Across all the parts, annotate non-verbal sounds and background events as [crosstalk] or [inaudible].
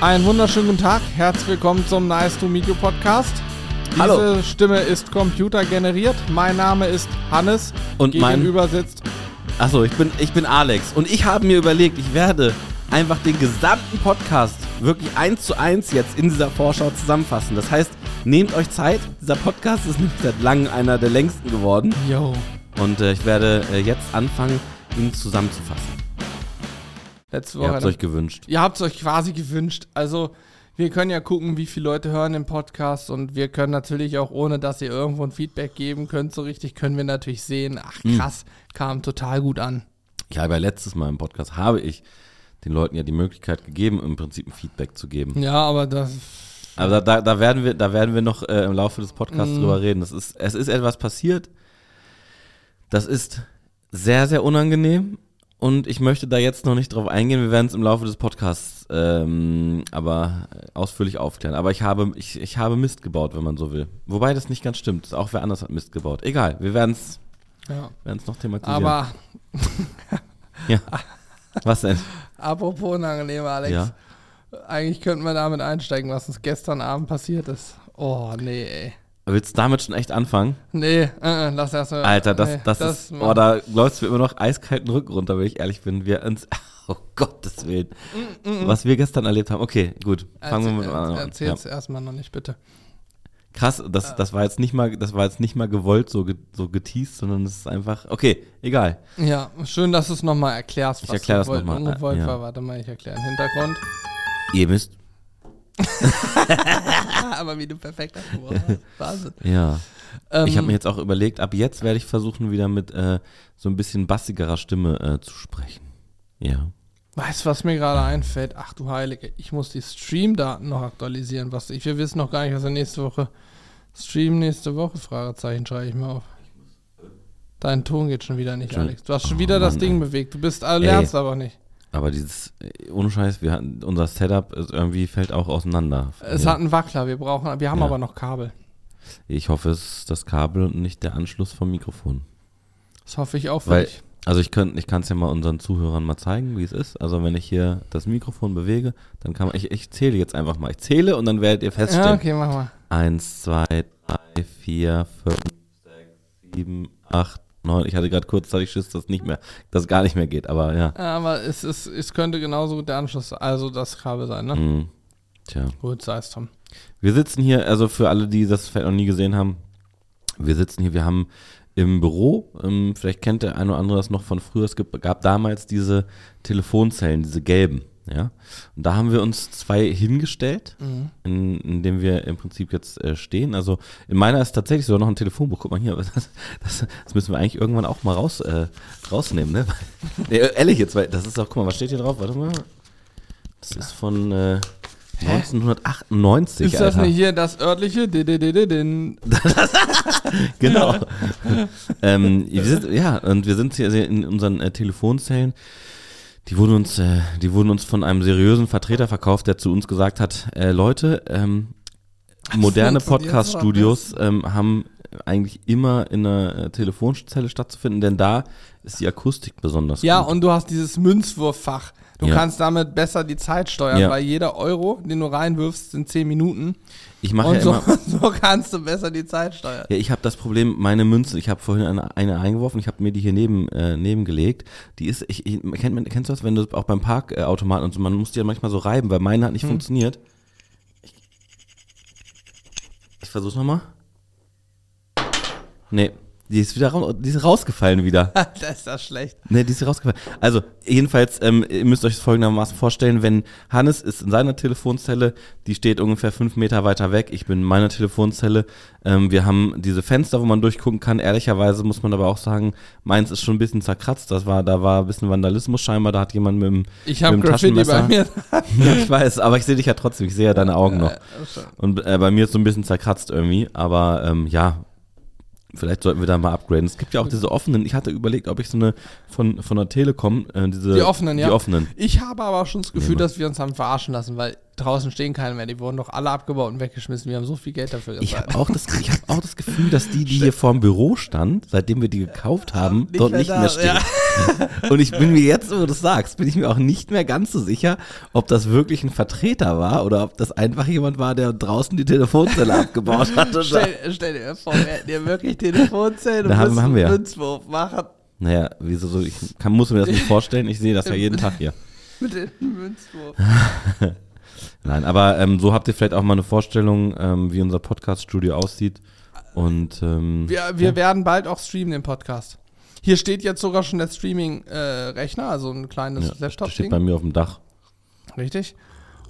Einen wunderschönen guten Tag, herzlich willkommen zum Nice to Meet You Podcast. Diese Hallo. Stimme ist computergeneriert. Mein Name ist Hannes. Und mein- gegenüber sitzt. Achso, ich bin, ich bin Alex und ich habe mir überlegt, ich werde einfach den gesamten Podcast wirklich eins zu eins jetzt in dieser Vorschau zusammenfassen. Das heißt, nehmt euch Zeit. Dieser Podcast ist [laughs] nämlich seit langem einer der längsten geworden Yo. und äh, ich werde äh, jetzt anfangen, ihn zusammenzufassen. Letzte Ihr Woche. habt es euch gewünscht. Ihr habt es euch quasi gewünscht. Also, wir können ja gucken, wie viele Leute hören den Podcast und wir können natürlich auch, ohne dass ihr irgendwo ein Feedback geben könnt, so richtig, können wir natürlich sehen, ach Hm. krass, kam total gut an. Ich habe ja letztes Mal im Podcast, habe ich den Leuten ja die Möglichkeit gegeben, im Prinzip ein Feedback zu geben. Ja, aber das. Aber da, da, da werden wir, da werden wir noch äh, im Laufe des Podcasts Mhm. drüber reden. Das ist, es ist etwas passiert. Das ist sehr, sehr unangenehm. Und ich möchte da jetzt noch nicht drauf eingehen. Wir werden es im Laufe des Podcasts ähm, aber ausführlich aufklären. Aber ich habe, ich, ich habe Mist gebaut, wenn man so will. Wobei das nicht ganz stimmt. Auch wer anders hat Mist gebaut. Egal, wir werden es Ja. noch thematisieren. Aber [laughs] ja. [laughs] Was denn? apropos unangenehm, Alex. Ja. Eigentlich könnten wir damit einsteigen, was uns gestern Abend passiert ist. Oh, nee, ey. Willst du damit schon echt anfangen? Nee, äh, äh, lass erst mal. Alter, das, nee, das, ist, machen- oh, da läuft mir immer noch eiskalten Rücken runter, wenn ich ehrlich bin. Wir uns, [laughs] oh Gottes Willen. Was wir gestern erlebt haben. Okay, gut. Fangen wir mit Erzähl- an. Erzähl's Ja. erstmal noch nicht, bitte. Krass, das, das war jetzt nicht mal, das war jetzt nicht mal gewollt so, ge, so geteased, sondern es ist einfach, okay, egal. Ja, schön, dass du es nochmal erklärst, Ich erklär das noch mal, ungewollt ja. war. Warte mal, ich erkläre den Hintergrund. Ihr müsst, [laughs] [laughs] Aber wie du perfekt abgebrochen hast. [laughs] Wahnsinn. ja. Ähm, Ich habe mir jetzt auch überlegt, ab jetzt werde ich versuchen, wieder mit äh, so ein bisschen bassigerer Stimme äh, zu sprechen. Ja. Weißt du, was mir gerade einfällt? Ach du Heilige, ich muss die Streamdaten noch aktualisieren. Was ich, wir wissen noch gar nicht, was wir nächste Woche Stream nächste Woche, Fragezeichen, schreibe ich mal auf. Dein Ton geht schon wieder nicht, Alex. Du hast schon Oh wieder das Mann, Ding ey. bewegt. Du bist, äh, lernst aber nicht. Aber dieses, äh, ohne Scheiß, wir hatten, unser Setup ist irgendwie fällt auch auseinander. Es ja. hat einen Wackler, wir brauchen, wir haben Ja. aber noch Kabel. Ich hoffe, es ist das Kabel und nicht der Anschluss vom Mikrofon. Das hoffe ich auch für Weil, dich. also ich könnte, ich kann es ja mal unseren Zuhörern mal zeigen, wie es ist. Also wenn ich hier das Mikrofon bewege, dann kann man, ich, ich zähle jetzt einfach mal. Ich zähle und dann werdet ihr Ja, feststellen. okay, mach mal. Eins, zwei, drei, vier, fünf, sechs, sieben, acht, neun. Ich hatte gerade kurzzeitig Schiss, dass nicht mehr, dass es gar nicht mehr geht, aber ja. Ja, aber es, ist, es könnte genauso gut der Anschluss, also das Kabel sein, ne? Hm. Tja. Gut, sei es drum. Wir sitzen hier, also für alle, die das vielleicht noch nie gesehen haben, wir sitzen hier, wir haben im Büro, ähm, vielleicht kennt der eine oder andere das noch von früher, es gab damals diese Telefonzellen, diese gelben, ja. Und da haben wir uns zwei hingestellt, Mhm. in, in dem wir im Prinzip jetzt äh, stehen. Also in meiner ist tatsächlich sogar noch ein Telefonbuch. Guck mal hier, [laughs] das, das, das müssen wir eigentlich irgendwann auch mal raus, äh, rausnehmen, ne? [laughs] nee, ehrlich jetzt, weil das ist auch, guck mal, was steht hier drauf? Warte mal. Das ist von äh, 1998. Ist das Alter. nicht hier das örtliche? [laughs] Genau. ähm, wir sind, ja, und wir sind hier in unseren äh, Telefonzellen. Die wurden uns, äh, die wurden uns von einem seriösen Vertreter verkauft, der zu uns gesagt hat, äh, Leute, ähm, moderne Podcast-Studios ähm, haben eigentlich immer in einer äh, Telefonzelle stattzufinden, denn da ist die Akustik besonders Ja, gut. und du hast dieses Münzwurffach. Du Ja. kannst damit besser die Zeit steuern, Ja. weil jeder Euro, den du reinwirfst, sind 10 Minuten. Ich mache ja so, immer, [laughs] so kannst du besser die Zeit steuern. Ja, ich habe das Problem, meine Münze, ich habe vorhin eine, eine eingeworfen, ich habe mir die hier neben, äh, nebengelegt. Die ist, ich, ich kennt, man- kennst du das, wenn du auch beim Parkautomaten und so, man muss die ja manchmal so reiben, weil meine hat nicht Hm. funktioniert. Ich, ich versuch's nochmal. Nee, die ist wieder raus, die ist rausgefallen wieder. [laughs] das ist das schlecht. Ne, die ist rausgefallen. Also, jedenfalls, ähm, ihr müsst euch das folgendermaßen vorstellen, wenn Hannes ist in seiner Telefonzelle, die steht ungefähr fünf Meter weiter weg, ich bin in meiner Telefonzelle, ähm, wir haben diese Fenster, wo man durchgucken kann, ehrlicherweise muss man aber auch sagen, meins ist schon ein bisschen zerkratzt, das war, da war ein bisschen Vandalismus scheinbar, da hat jemand mit dem, Ich habe Graffiti bei mir. [laughs] ich weiß, aber ich sehe dich ja trotzdem, ich sehe ja deine Augen noch. Und äh, bei mir ist so ein bisschen zerkratzt irgendwie, aber ähm, ja, vielleicht sollten wir da mal upgraden. Es gibt ja auch diese offenen, ich hatte überlegt, ob ich so eine von, von der Telekom, äh, diese Die offenen, ja. Die offenen. Ich habe aber schon das Gefühl, Nee, dass wir uns haben verarschen lassen, weil draußen stehen keine mehr. Die wurden doch alle abgebaut und weggeschmissen. Wir haben so viel Geld dafür Ich gezahlt. habe auch, das- ich hab auch das Gefühl, dass die, die hier vorm Büro stand, seitdem wir die gekauft haben, Nicht dort mehr nicht mehr stehen. [laughs] Und ich bin mir jetzt, wo du das sagst, bin ich mir auch nicht mehr ganz so sicher, ob das wirklich ein Vertreter war oder ob das einfach jemand war, der draußen die Telefonzelle abgebaut [laughs] hat. Und Stell, stell dir vor, wir hätten dir wirklich Telefonzellen Da haben- haben wir. Münzwurf machen. Naja, wieso so? Ich kann, muss mir das nicht [laughs] vorstellen. Ich sehe das ja jeden Tag hier. Mit dem Münzwurf. Nein, aber ähm, so habt ihr vielleicht auch mal eine Vorstellung, ähm, wie unser Podcast-Studio aussieht. Und ähm, Wir, wir werden bald auch streamen, den Podcast. Hier steht jetzt sogar schon der Streaming-Rechner, also ein kleines ja, das steht bei mir auf dem Dach. Richtig.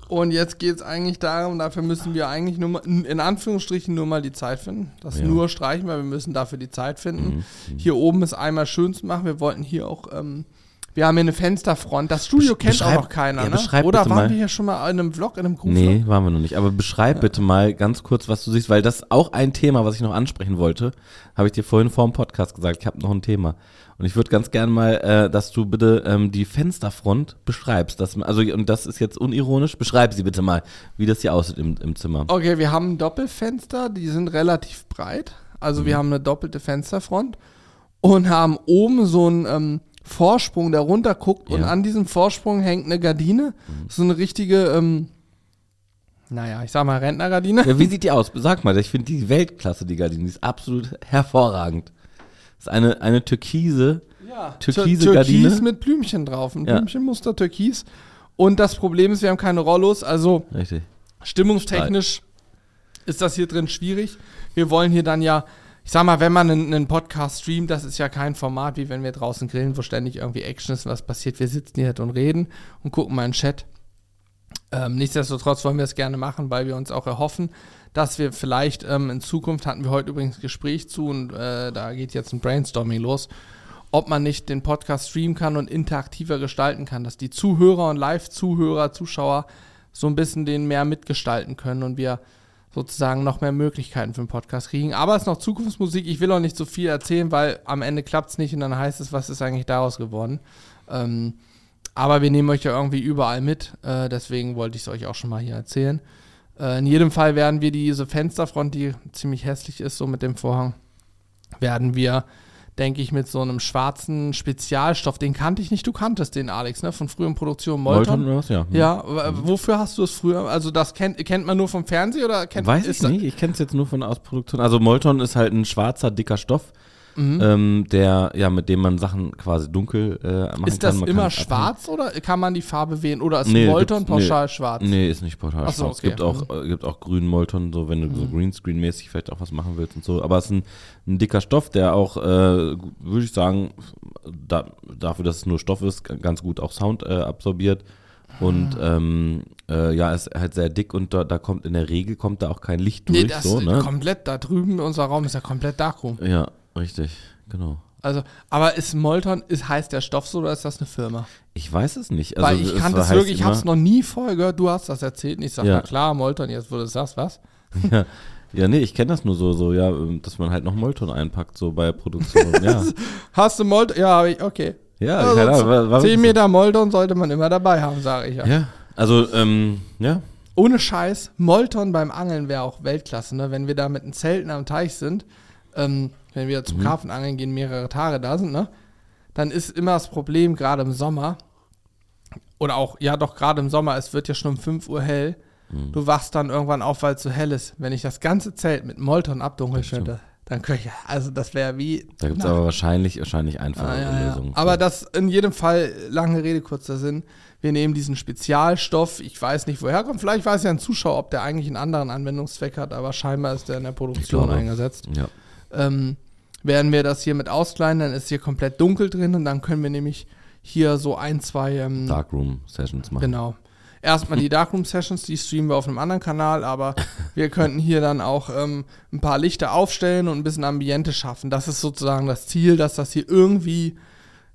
Und jetzt geht es eigentlich darum, dafür müssen wir eigentlich nur mal, in Anführungsstrichen nur mal die Zeit finden. Das Ja. Mhm, nur streichen, weil wir müssen dafür die Zeit finden. Hier oben ist einmal schön zu machen. Wir wollten hier auch, ähm, wir haben hier eine Fensterfront. Das Studio Besch- kennt auch noch keiner, ja, ne? Oder waren mal. wir hier schon mal in einem Vlog, in einem Groove Nee, waren wir noch nicht. Aber beschreib bitte mal ganz kurz, was du siehst, weil das ist auch ein Thema, was ich noch ansprechen wollte. Habe ich dir vorhin vor dem Podcast gesagt. Ich habe noch ein Thema. Und ich würde ganz gerne mal, äh, dass du bitte ähm, die Fensterfront beschreibst. Dass, also, und das ist jetzt unironisch. Beschreib sie bitte mal, wie das hier aussieht im, im Zimmer. Okay, wir haben Doppelfenster, die sind relativ breit. Also Mhm. wir haben eine doppelte Fensterfront und haben oben so einen ähm, Vorsprung, der runter guckt und Ja. an diesem Vorsprung hängt eine Gardine. So eine richtige, ähm, naja, ich sag mal Rentnergardine. Ja, wie sieht die aus? Sag mal, ich finde die Weltklasse, die Gardine, die ist absolut hervorragend. Das ist eine, eine türkise, Ja, türkise Tür- Gardine. Türkis mit Blümchen drauf. Ein Ja. Blümchenmuster Türkis. Und das Problem ist, wir haben keine Rollos, also Richtig. Stimmungstechnisch ist das hier drin schwierig. Wir wollen hier dann ja, ich sag mal, wenn man einen, einen Podcast streamt, das ist ja kein Format, wie wenn wir draußen grillen, wo ständig irgendwie Action ist, was passiert. Wir sitzen hier und reden und gucken mal in den Chat. Ähm, nichtsdestotrotz wollen wir es gerne machen, weil wir uns auch erhoffen, dass wir vielleicht ähm, in Zukunft, hatten wir heute übrigens Gespräch zu und äh, da geht jetzt ein Brainstorming los, ob man nicht den Podcast streamen kann und interaktiver gestalten kann, dass die Zuhörer und Live-Zuhörer, Zuschauer so ein bisschen den mehr mitgestalten können und wir sozusagen noch mehr Möglichkeiten für den Podcast kriegen. Aber es ist noch Zukunftsmusik. Ich will auch nicht so viel erzählen, weil am Ende klappt es nicht und dann heißt es, was ist eigentlich daraus geworden. Ähm, aber wir nehmen euch ja irgendwie überall mit. Äh, deswegen wollte ich es euch auch schon mal hier erzählen. Äh, in jedem Fall werden wir diese Fensterfront, die ziemlich hässlich ist, so mit dem Vorhang, werden wir, denke ich, mit so einem schwarzen Spezialstoff, den kannte ich nicht, du kanntest den, Alex, ne? Von früheren Produktionen Molton. was? Ja. Ja, w- wofür hast du es früher? Also das kennt, kennt man nur vom Fernsehen oder kennt Weiß ich nicht, ich kenne es jetzt nur von Ausproduktion. Also Molton ist halt ein schwarzer, dicker Stoff, Mhm. ähm, der, ja, mit dem man Sachen quasi dunkel äh, machen Ist das immer kann es schwarz oder kann man die Farbe wählen? Oder ist Nee, Molton pauschal schwarz? abhängen. Nee, ist nicht pauschal Ach so, schwarz. Es okay. Mhm. gibt auch, äh, gibt auch grün Molton, so wenn du so Greenscreen-mäßig vielleicht auch was machen willst und so. Aber es ist ein, ein dicker Stoff, der auch, äh, würde ich sagen, da, dafür, dass es nur Stoff ist, ganz gut auch Sound äh, absorbiert. Und Ah. ähm, äh, ja, ist halt sehr dick und da, da kommt in der Regel kommt da auch kein Licht durch. Nee, das so, ist ne? komplett da drüben, unser Raum ist ja komplett Darkroom. Ja, richtig, genau. Also, aber ist Molton, ist, heißt der Stoff so oder ist das eine Firma? Ich weiß es nicht. Also, Weil ich kann das wirklich, ich habe es noch nie vorher gehört, du hast das erzählt und ich sag, Ja. na klar, Molton, jetzt wo du das sagst, was? [laughs] Ja, ja nee, ich kenne das nur so, so, ja, ähm, dass man halt noch Molton einpackt, so bei Produktion. [laughs] ja, Hast du Molton? Ja, habe ich, okay. ja, Also keine Ahnung, war, war 10 Meter Molton sollte man immer dabei haben, sage ich ja. Ja, also, ähm, ja, Ohne Scheiß, Molton beim Angeln wäre auch Weltklasse, ne? Wenn wir da mit den Zelten am Teich sind, ähm, wenn wir Mhm. zum Karpfenangeln gehen, mehrere Tage da sind, ne? Dann ist immer das Problem, gerade im Sommer, oder auch, ja doch, gerade im Sommer, es wird ja schon um 5 Uhr hell. Mhm. Du wachst dann irgendwann auf, weil es so hell ist. Wenn ich das ganze Zelt mit Molton abdunkeln könnte, dann könnte ich, also das wäre wie. da gibt es aber wahrscheinlich, wahrscheinlich einfache Ah, ja, ja. Lösungen. Aber das in jedem Fall, lange Rede, kurzer Sinn. Wir nehmen diesen Spezialstoff. Ich weiß nicht, woher kommt. Vielleicht weiß ja ein Zuschauer, ob der eigentlich einen anderen Anwendungszweck hat, aber scheinbar ist der in der Produktion eingesetzt. ja, Ähm, werden wir das hier mit auskleiden, dann ist hier komplett dunkel drin und dann können wir nämlich hier so ein, zwei. Ähm, Darkroom-Sessions machen. Genau. Erstmal die Darkroom Sessions, die streamen wir auf einem anderen Kanal, aber [laughs] wir könnten hier dann auch ähm, ein paar Lichter aufstellen und ein bisschen Ambiente schaffen. Das ist sozusagen das Ziel, dass das hier irgendwie,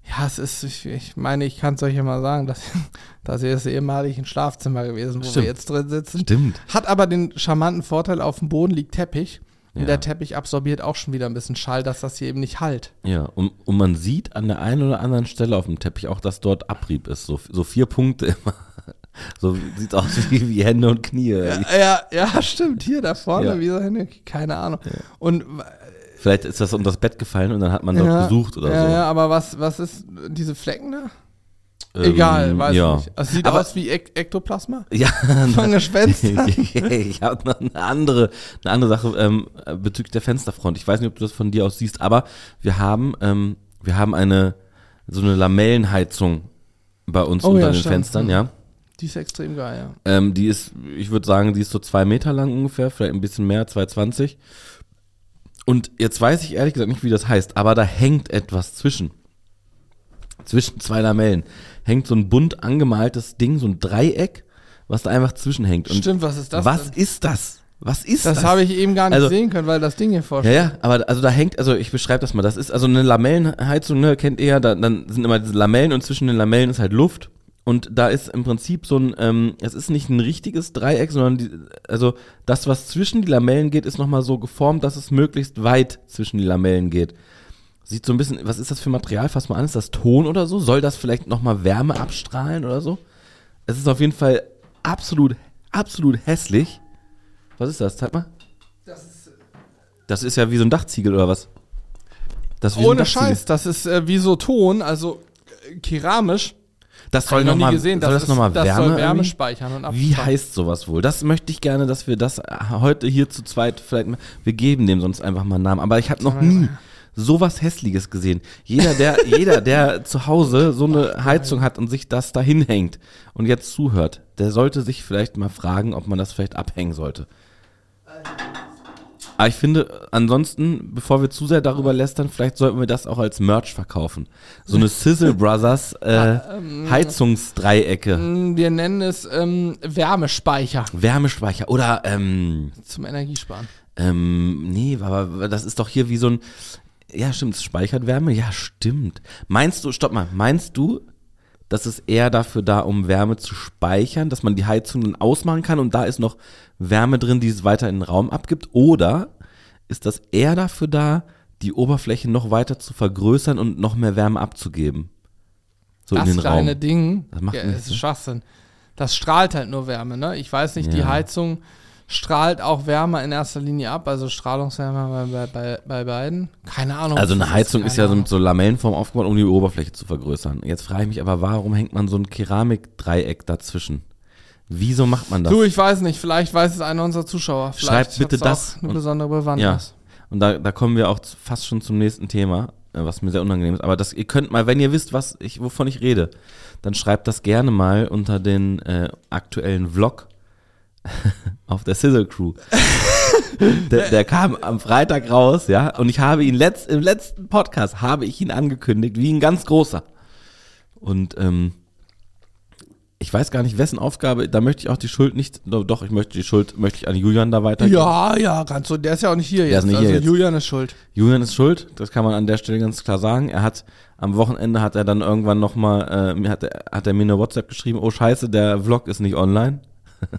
ja, es ist, ich, ich meine, ich kann es euch ja mal sagen, dass, [laughs] das hier ist ehemalig ein Schlafzimmer gewesen, wo Stimmt. wir jetzt drin sitzen. Stimmt. Hat aber den charmanten Vorteil, auf dem Boden liegt Teppich. Und Ja. der Teppich absorbiert auch schon wieder ein bisschen Schall, dass das hier eben nicht halt. Ja, und, und man sieht an der einen oder anderen Stelle auf dem Teppich auch, dass dort Abrieb ist. So, so vier Punkte immer. [laughs] So sieht aus [laughs] wie, wie Hände und Knie. Ja, ja, ja, stimmt. Hier da vorne, Ja. wie so Hände, keine Ahnung. Und Vielleicht ist das unter das Bett gefallen und dann hat man dort ja, gesucht oder ja, so. Ja, aber was, was ist diese Flecken da? Ähm, Egal, weiß ja. ich nicht. Also sieht Aber- aus wie Ek Ektoplasma [laughs] Ja, von Gespenstern. [laughs] ich habe noch eine andere, eine andere Sache ähm, bezüglich der Fensterfront. Ich weiß nicht, ob du das von dir aus siehst, aber wir haben, ähm, wir haben eine so eine Lamellenheizung bei uns Oh unter ja, den stimmt. Fenstern, ja. Die ist extrem geil, ja. Ähm, die ist, ich würde sagen, die ist so zwei Meter lang ungefähr, vielleicht ein bisschen mehr, 2,20. Und jetzt weiß ich ehrlich gesagt nicht, wie das heißt, aber da hängt etwas zwischen. Zwischen zwei Lamellen hängt so ein bunt angemaltes Ding, so ein Dreieck, was da einfach zwischenhängt. Und Stimmt, was ist das was denn? ist das? Was ist das? Das habe ich eben gar nicht Also- sehen können, weil das Ding hier Ja, vorsteht. ja, aber also da hängt, also ich beschreibe das mal, das ist also eine Lamellenheizung, ne, kennt ihr ja, da, dann sind immer diese Lamellen und zwischen den Lamellen ist halt Luft und da ist im Prinzip so ein, ähm, es ist nicht ein richtiges Dreieck, sondern die, also das, was zwischen die Lamellen geht, ist nochmal so geformt, dass es möglichst weit zwischen die Lamellen geht. Sieht so ein bisschen, was ist das für Material? Fass mal an, ist das Ton oder so? Soll das vielleicht nochmal Wärme abstrahlen oder so? Es ist auf jeden Fall absolut, absolut hässlich. Was ist das? Zeig mal. Das ist ja wie so ein Dachziegel oder was? Das ist wie so Ohne Dachziegel. Scheiß, das ist äh, wie so Ton, also äh, keramisch. Das soll nochmal gesehen. soll das ist- das Wärme. soll Wärme irgendwie? speichern und wie abstrahlen. heißt sowas wohl? Das möchte ich gerne, dass wir das heute hier zu zweit vielleicht wir geben dem sonst einfach mal einen Namen. Aber ich habe noch nie sowas Hässliches gesehen. Jeder, der, [laughs] jeder, der zu Hause so eine Heizung hat und sich das dahin hängt und jetzt zuhört, der sollte sich vielleicht mal fragen, ob man das vielleicht abhängen sollte. Aber ich finde, ansonsten, bevor wir zu sehr darüber lästern, vielleicht sollten wir das auch als Merch verkaufen. So eine Sizzle [laughs] Brothers äh, Heizungsdreiecke. Mm, Wir nennen es ähm, Wärmespeicher Wärmespeicher oder ähm, zum Energiesparen. ähm, nee, aber das ist doch hier wie so ein ja, stimmt, es speichert Wärme? Ja, stimmt. Meinst du, stopp mal, meinst du, dass es eher dafür da, um Wärme zu speichern, dass man die Heizung dann ausmachen kann und da ist noch Wärme drin, die es weiter in den Raum abgibt? Oder ist das eher dafür da, die Oberfläche noch weiter zu vergrößern und noch mehr Wärme abzugeben? So das in den kleine Raum. Ding, Das macht ja, ist Sinn. Schwachsinn. Das strahlt halt nur Wärme, ne? Ich weiß nicht, die Ja. Heizung strahlt auch Wärme in erster Linie ab, also Strahlungswärme bei, bei, bei, bei beiden. Keine Ahnung. Also eine Heizung ist keine ja so mit so Lamellenform aufgebaut, um die Oberfläche zu vergrößern. Jetzt frage ich mich aber, warum hängt man so ein Keramikdreieck dazwischen? Wieso macht man das? Du, ich weiß nicht, vielleicht weiß es einer unserer Zuschauer. Vielleicht Schreibt bitte das eine und- besondere ja. Bewandtnis. Und da, da kommen wir auch fast schon zum nächsten Thema, äh, was mir sehr unangenehm ist. Aber das, ihr könnt mal, wenn ihr wisst, was ich, wovon ich rede, dann schreibt das gerne mal unter den äh, aktuellen Vlog [laughs] auf der Sizzle Crew. der, der kam am Freitag raus, ja, und ich habe ihn letzt, im letzten Podcast habe ich ihn angekündigt, wie ein ganz großer. Und ähm, ich weiß gar nicht, wessen Aufgabe, da möchte ich auch die Schuld nicht, doch, ich möchte die Schuld, möchte ich an Julian da weitergeben. Ja, ja, ganz so. Der ist ja auch nicht hier Der jetzt. ist nicht also hier jetzt. Julian ist schuld. Julian ist schuld, das kann man an der Stelle ganz klar sagen. Er hat am Wochenende hat er dann irgendwann nochmal, äh, hat, er, hat er mir eine WhatsApp geschrieben, oh scheiße, der Vlog ist nicht online. [laughs]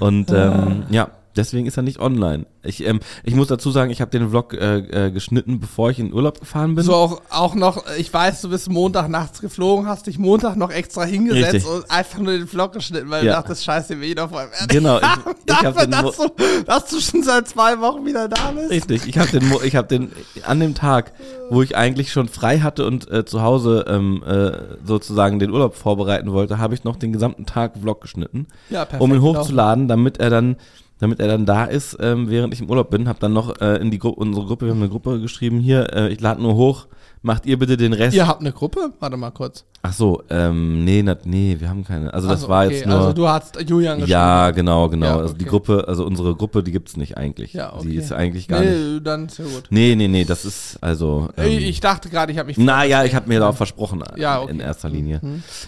Und ähm, ja, deswegen ist er nicht online. Ich, ähm, ich muss dazu sagen, ich habe den Vlog äh, äh, geschnitten, bevor ich in Urlaub gefahren bin. So auch, auch noch, ich weiß, du bist Montag nachts geflogen, hast dich Montag noch extra hingesetzt Richtig. und einfach nur den Vlog geschnitten, weil Ja. du dachtest, scheiße, wir jeder voll Genau, ich- [laughs] ich hab Dafür, den dass, du, dass du schon seit zwei Wochen wieder da bist. Richtig, ich habe den, ich habe den an dem Tag, wo ich eigentlich schon frei hatte und äh, zu Hause ähm, äh, sozusagen den Urlaub vorbereiten wollte, habe ich noch den gesamten Tag Vlog geschnitten, Ja, perfekt um ihn gelaufen. hochzuladen, damit er dann, damit er dann da ist, ähm, während ich im Urlaub bin. Habe dann noch äh, in die Gruppe, unsere Gruppe, wir haben eine Gruppe geschrieben hier, äh, ich lade nur hoch, macht ihr bitte den Rest. Ihr habt eine Gruppe? Warte mal kurz. Ach so, ähm, nee, na, nee, wir haben keine. Also das Also, war okay, jetzt nur. Also du hast Julian geschrieben. ja, genau, genau. Ja, Also die okay. Gruppe, also unsere Gruppe, die gibt's nicht eigentlich. Ja, okay. Die ist eigentlich gar nicht. Nee, dann ist ja gut. Nee, nee, nee, das ist also. ähm, ich, ich dachte gerade, ich habe mich naja, ich habe mir da auch versprochen Ja, äh, okay. in erster Linie.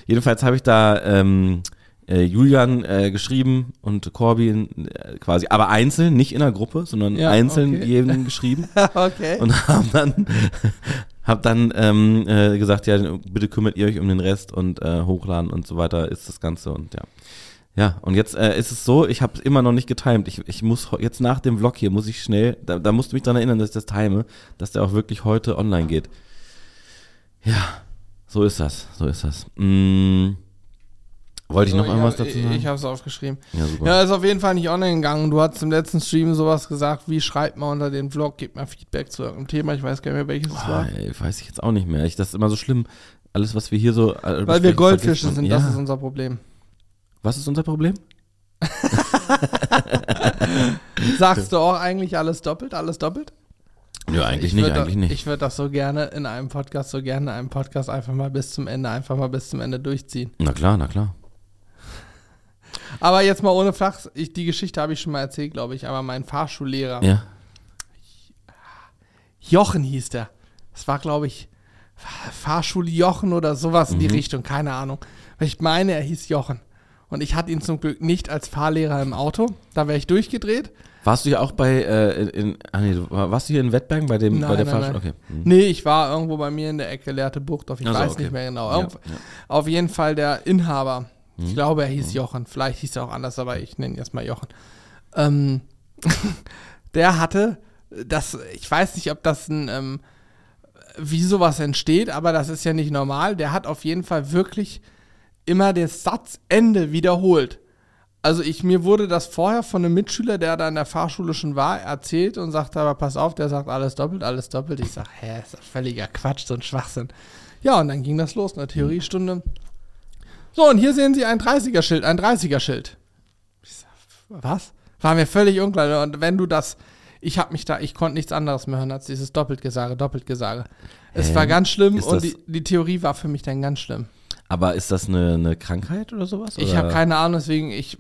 Jedenfalls habe ich da ähm, äh, Julian äh, geschrieben und Corby in, äh, quasi, aber einzeln, nicht in der Gruppe, sondern Ja, einzeln okay. jedem [laughs] geschrieben okay. und haben dann [laughs] hab dann ähm, äh, gesagt, ja, bitte kümmert ihr euch um den Rest und äh, hochladen und so weiter ist das Ganze und ja. Ja, und jetzt äh, ist es so, ich habe es immer noch nicht getimt. Ich, ich muss jetzt nach dem Vlog hier, muss ich schnell, da, da musst du mich dran erinnern, dass ich das time, dass der auch wirklich heute online geht. Ja, so ist das, so ist das. Mm, Wollte ich noch So, irgendwas dazu sagen? ich habe es aufgeschrieben. ja, super. Ja, ist auf jeden Fall nicht online gegangen. Du hast im letzten Stream sowas gesagt, wie schreibt man unter den Vlog, gebt mal Feedback zu irgendeinem Thema. Ich weiß gar nicht mehr, welches es Ah, war. ey, weiß ich jetzt auch nicht mehr. Ich, das ist immer so schlimm. Alles, was wir hier so. äh, Weil wir Goldfische sind, ja. das ist unser Problem. Was ist unser Problem? [laughs] Sagst du auch eigentlich alles doppelt, alles doppelt? Nö, eigentlich ich nicht, eigentlich nicht. Ich würde das so gerne in einem Podcast, so gerne in einem Podcast einfach mal bis zum Ende, einfach mal bis zum Ende durchziehen. na klar, na klar. Aber jetzt mal ohne Flachs, ich, die Geschichte habe ich schon mal erzählt, glaube ich, aber mein Fahrschullehrer, Ja. Jochen hieß der. Das war, glaube ich, Fahrschule Jochen oder sowas in die Mhm. Richtung, keine Ahnung. Ich meine, er hieß Jochen. Und ich hatte ihn zum Glück nicht als Fahrlehrer im Auto. Da wäre ich durchgedreht. Warst du ja auch bei, äh, in, ah nee, du, warst du hier in Wettbergen bei dem, bei der nein, Fahrschule? nein. Okay. Mhm. Nee, ich war irgendwo bei mir in der Ecke Lehrte Burgdorf. Ich Ach so, weiß okay. nicht mehr genau. Ja, ja. Auf jeden Fall der Inhaber. Ich Mhm. glaube, er hieß Jochen. Vielleicht hieß er auch anders, aber ich nenne ihn erstmal Jochen. Ähm, [laughs] der hatte das, ich weiß nicht, ob das ein, ähm, wie sowas entsteht, aber das ist ja nicht normal. Der hat auf jeden Fall wirklich immer das Satzende wiederholt. Also ich, mir wurde das vorher von einem Mitschüler, der da in der Fahrschule schon war, erzählt und sagte aber, pass auf, der sagt alles doppelt, alles doppelt. Ich sag, hä, ist doch völliger Quatsch, so ein Schwachsinn. Ja, und dann ging das los, eine Theoriestunde. So, und hier sehen Sie ein 30er-Schild, ein 30er-Schild. Ich sag, was? War mir völlig unklar. Und wenn du das, ich habe mich da, ich konnte nichts anderes mehr hören als dieses Doppeltgesage, Doppeltgesage. Es war ganz schlimm und die, die Theorie war für mich dann ganz schlimm. Aber ist das eine, eine Krankheit oder sowas? Ich habe keine Ahnung, deswegen, ich,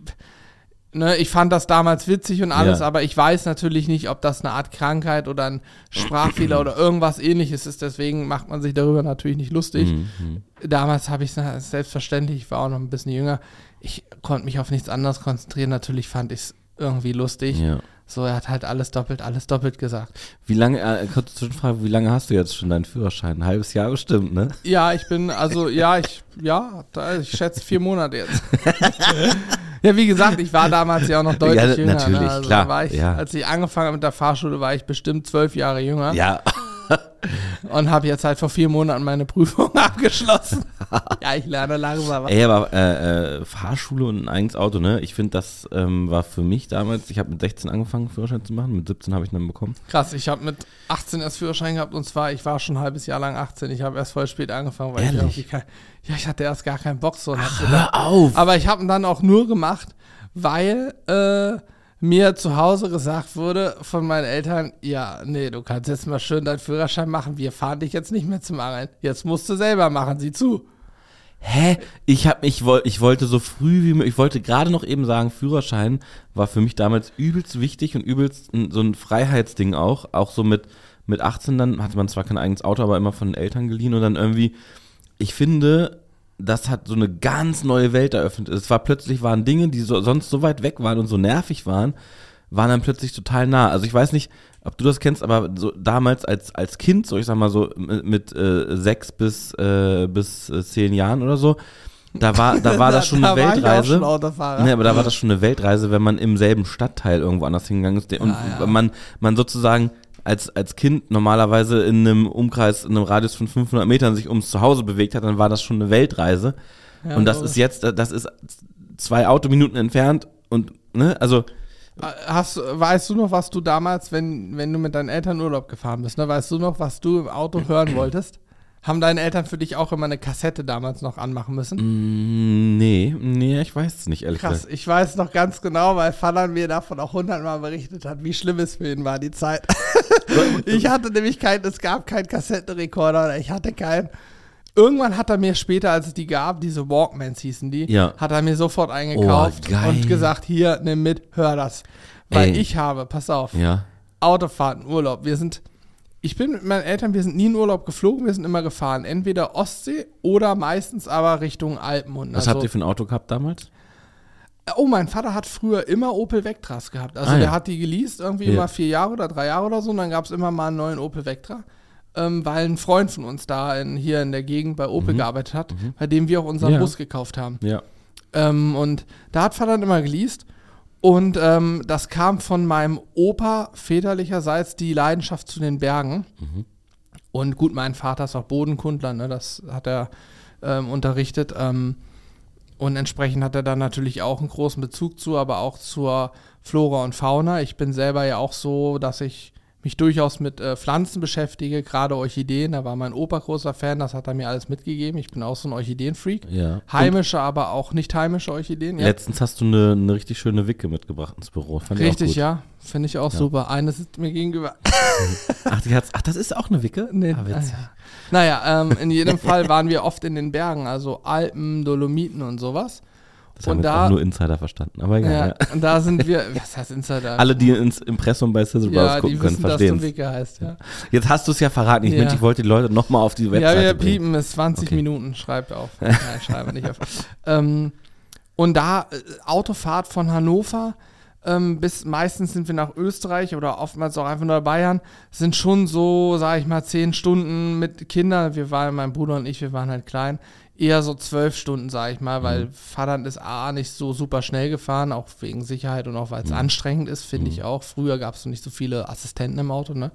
ne, ich fand das damals witzig und alles, Ja. aber ich weiß natürlich nicht, ob das eine Art Krankheit oder ein Sprachfehler oder irgendwas ähnliches ist. Deswegen macht man sich darüber natürlich nicht lustig. Mhm, mhm. Damals habe ich es selbstverständlich, ich war auch noch ein bisschen jünger. Ich konnte mich auf nichts anderes konzentrieren. Natürlich fand ich es irgendwie lustig. Ja. So, er hat halt alles doppelt, alles doppelt gesagt. Wie lange, äh, kurze Zwischenfrage, wie lange hast du jetzt schon deinen Führerschein? Ein halbes Jahr bestimmt, ne? Ja, ich bin, also, ja, ich, ja, ich schätze vier Monate jetzt. [laughs] ja, wie gesagt, ich war damals ja auch noch deutlich Ja, jünger. natürlich, ne? also klar, War ich, ja. Als ich angefangen habe mit der Fahrschule, war ich bestimmt zwölf Jahre jünger Ja. [laughs] und habe jetzt halt vor vier Monaten meine Prüfung [laughs] abgeschlossen. [laughs] ja, ich lerne langsam. Ey, aber äh, äh, Fahrschule und ein eigenes Auto, ne? Ich finde, das ähm, war für mich damals, ich habe mit 16 angefangen, Führerschein zu machen, mit 17 habe ich dann bekommen. Krass, ich habe mit 18 erst Führerschein gehabt und zwar, ich war schon ein halbes Jahr lang 18. Ich habe erst voll spät angefangen, weil ich Ehrlich? irgendwie kein, ja, ich hatte erst gar keinen Bock so. Gedacht, Hör auf! Aber ich habe ihn dann auch nur gemacht, weil äh, mir zu Hause gesagt wurde von meinen Eltern, ja, nee, du kannst jetzt mal schön deinen Führerschein machen, wir fahren dich jetzt nicht mehr zum Angeln. Jetzt musst du selber machen, sieh zu. Hä? Ich hab, ich, woll, ich wollte so früh wie möglich, ich wollte gerade noch eben sagen, Führerschein war für mich damals übelst wichtig und übelst so ein Freiheitsding auch. Auch so mit, mit 18 dann hatte man zwar kein eigenes Auto, aber immer von den Eltern geliehen und dann irgendwie, ich finde, das hat so eine ganz neue Welt eröffnet. Es war plötzlich waren Dinge, die so, sonst so weit weg waren und so nervig waren, waren dann plötzlich total nah. Also ich weiß nicht, ob du das kennst, aber so damals als, als Kind, so ich sag mal so mit, mit äh, sechs bis, äh, bis äh, zehn Jahren oder so, da war, da war [laughs] das schon Da eine ich auch Weltreise. schon. Nee, aber da war das schon eine Weltreise, wenn man im selben Stadtteil irgendwo anders hingegangen ist. Und Ja, ja. man, man sozusagen als, als Kind normalerweise in einem Umkreis, in einem Radius von 500 Metern sich ums Zuhause bewegt hat, dann war das schon eine Weltreise. Ja, und das so. ist jetzt, das ist zwei Autominuten entfernt und, ne, also, Hast, weißt du noch, was du damals, wenn, wenn du mit deinen Eltern Urlaub gefahren bist, ne, weißt du noch, was du im Auto hören wolltest? Haben deine Eltern für dich auch immer eine Kassette damals noch anmachen müssen? mm, nee, nee, ich weiß es nicht, ehrlich Krass, gesagt. ich weiß noch ganz genau, weil Fallern mir davon auch hundertmal berichtet hat, wie schlimm es für ihn war, die Zeit. [laughs] ich hatte nämlich keinen, es gab keinen Kassettenrekorder, oder ich hatte keinen. Irgendwann hat er mir später, als es die gab, diese Walkmans hießen die, Ja. hat er mir sofort eingekauft Oh, und gesagt, hier, nimm mit, hör das. Weil Ey. ich habe, pass auf, Ja. Autofahrten, Urlaub, wir sind, ich bin mit meinen Eltern, wir sind nie in Urlaub geflogen, wir sind immer gefahren, entweder Ostsee oder meistens aber Richtung Alpenhund. Was habt ihr für ein Auto gehabt damals? Oh, mein Vater hat früher immer Opel Vectras gehabt. Also Ah, der ja. hat die geleast, irgendwie Ja. immer vier Jahre oder drei Jahre oder so. Und dann gab es immer mal einen neuen Opel Vectra. Ähm, weil ein Freund von uns da in, hier in der Gegend bei Opel gearbeitet hat, bei dem wir auch unseren Mhm. Ja. Bus gekauft haben. Ja. Ähm, und da hat Vater dann immer geleast. Und ähm, das kam von meinem Opa väterlicherseits die Leidenschaft zu den Bergen. Mhm. Und gut, mein Vater ist auch Bodenkundler, ne? das hat er ähm, unterrichtet. Ähm, und entsprechend hat er dann natürlich auch einen großen Bezug zu, aber auch zur Flora und Fauna. Ich bin selber ja auch so, dass ich mich durchaus mit äh, Pflanzen beschäftige, gerade Orchideen. Da war mein Opa großer Fan, das hat er mir alles mitgegeben. Ich bin auch so ein Orchideenfreak. Ja. Heimische, und aber auch nicht heimische Orchideen. Ja. Letztens hast du eine, eine richtig schöne Wicke mitgebracht ins Büro. Fand richtig, ja. Finde ich auch ja. super. Eine sitzt mir gegenüber. [laughs] ach, ach, das ist auch eine Wicke? Nee. Ah, witzig. Ah, naja, ähm, in jedem Fall waren wir oft in den Bergen, also Alpen, Dolomiten und sowas. Das und haben da, nur Insider verstanden, aber egal. Ja, ja. Und da sind wir, was heißt Insider? Alle, die ins Impressum bei Sizzle ja, gucken können, verstehen dass du heißt, ja. Jetzt hast du es ja verraten. Ich, ja. Mensch, ich wollte die Leute nochmal auf die Webseite Ja, wir bringen. piepen es 20 okay. Minuten, schreibt auf. [laughs] Nein, schreibe nicht auf. ähm, und da, äh, Autofahrt von Hannover ähm, bis meistens sind wir nach Österreich oder oftmals auch einfach nur Bayern, sind schon so, sage ich mal, zehn Stunden mit Kindern. Wir waren, mein Bruder und ich, wir waren halt klein, eher so zwölf Stunden, sage ich mal, weil mhm. Vater ist A nicht so super schnell gefahren, auch wegen Sicherheit und auch weil es mhm. anstrengend ist, finde mhm. ich auch. Früher gab es nicht so viele Assistenten im Auto, ne?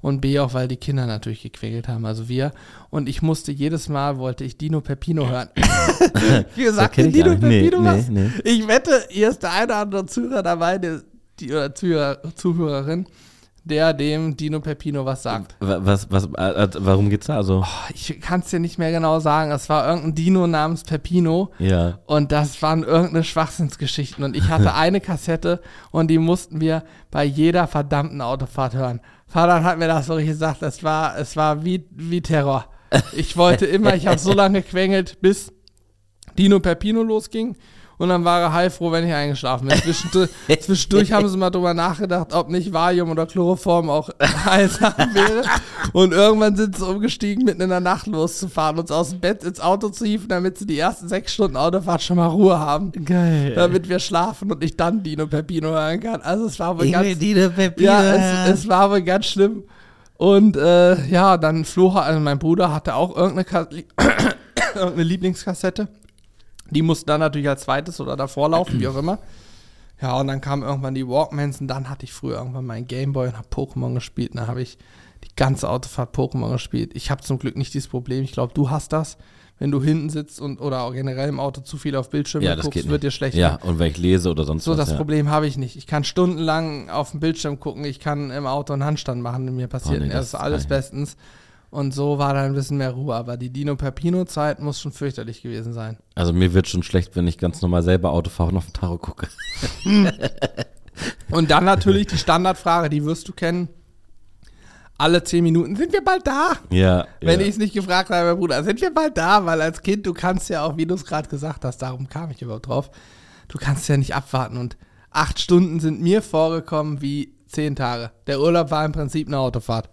Und B auch, weil die Kinder natürlich gequengelt haben, also wir. Und ich musste jedes Mal, wollte ich Dino Pepino [laughs] hören. Wie gesagt, Dino Pepino nee, was? Nee, nee. Ich wette, hier ist der eine oder andere Zuhörer dabei, die, die oder Zuhörer, Zuhörerin, der dem Dino Pepino was sagt. Was, was, äh, warum geht's da so? Oh, ich kann es dir nicht mehr genau sagen. Es war irgendein Dino namens Pepino. Ja. Und das waren irgendeine Schwachsinnsgeschichten. Und ich hatte [laughs] eine Kassette und die mussten wir bei jeder verdammten Autofahrt hören. Vater hat mir das so gesagt, es war, es war wie, wie Terror. Ich wollte immer, ich habe so lange gequengelt, bis Dino Pepino losging und dann war er heilfroh, wenn ich eingeschlafen bin. Zwischendurch, [laughs] zwischendurch haben sie mal drüber nachgedacht, ob nicht Valium oder Chloroform auch [laughs] heilsam wäre. Und irgendwann sind sie umgestiegen, mitten in der Nacht loszufahren, uns aus dem Bett ins Auto zu hieven, damit sie die ersten sechs Stunden Autofahrt schon mal Ruhe haben. Geil. Damit wir schlafen und ich dann Dino Pepino hören kann. Also es war wohl ich ganz... Dino Pepino. Ja, es, es war wohl ganz schlimm. Und äh, ja, dann Flo, also mein Bruder hatte auch irgendeine, [coughs] irgendeine Lieblingskassette. Die mussten dann natürlich als zweites oder davor laufen, wie auch immer. Ja, und dann kamen irgendwann die Walkmans und dann hatte ich früher irgendwann meinen Gameboy und habe Pokémon gespielt. Und dann habe ich die ganze Autofahrt Pokémon gespielt. Ich habe zum Glück nicht dieses Problem. Ich glaube, du hast das. Wenn du hinten sitzt und oder auch generell im Auto zu viel auf Bildschirme ja, guckst, wird dir schlecht. Ja, und wenn ich lese oder sonst so, was. So, das ja. Problem habe ich nicht. Ich kann stundenlang auf dem Bildschirm gucken. Ich kann im Auto einen Handstand machen. Mir passiert oh, nee, das ist alles bestens. Und so war da ein bisschen mehr Ruhe. Aber die Dino Perpino-Zeit muss schon fürchterlich gewesen sein. Also mir wird schon schlecht, wenn ich ganz normal selber Auto fahre und auf den Tacho gucke. und dann natürlich die Standardfrage, die wirst du kennen. Alle zehn Minuten, sind wir bald da? Ja. Wenn ja. ich es nicht gefragt habe, Bruder, sind wir bald da? Weil als Kind, du kannst ja auch, wie du es gerade gesagt hast, darum kam ich überhaupt drauf, du kannst ja nicht abwarten. Und acht Stunden sind mir vorgekommen wie zehn Tage. Der Urlaub war im Prinzip eine Autofahrt.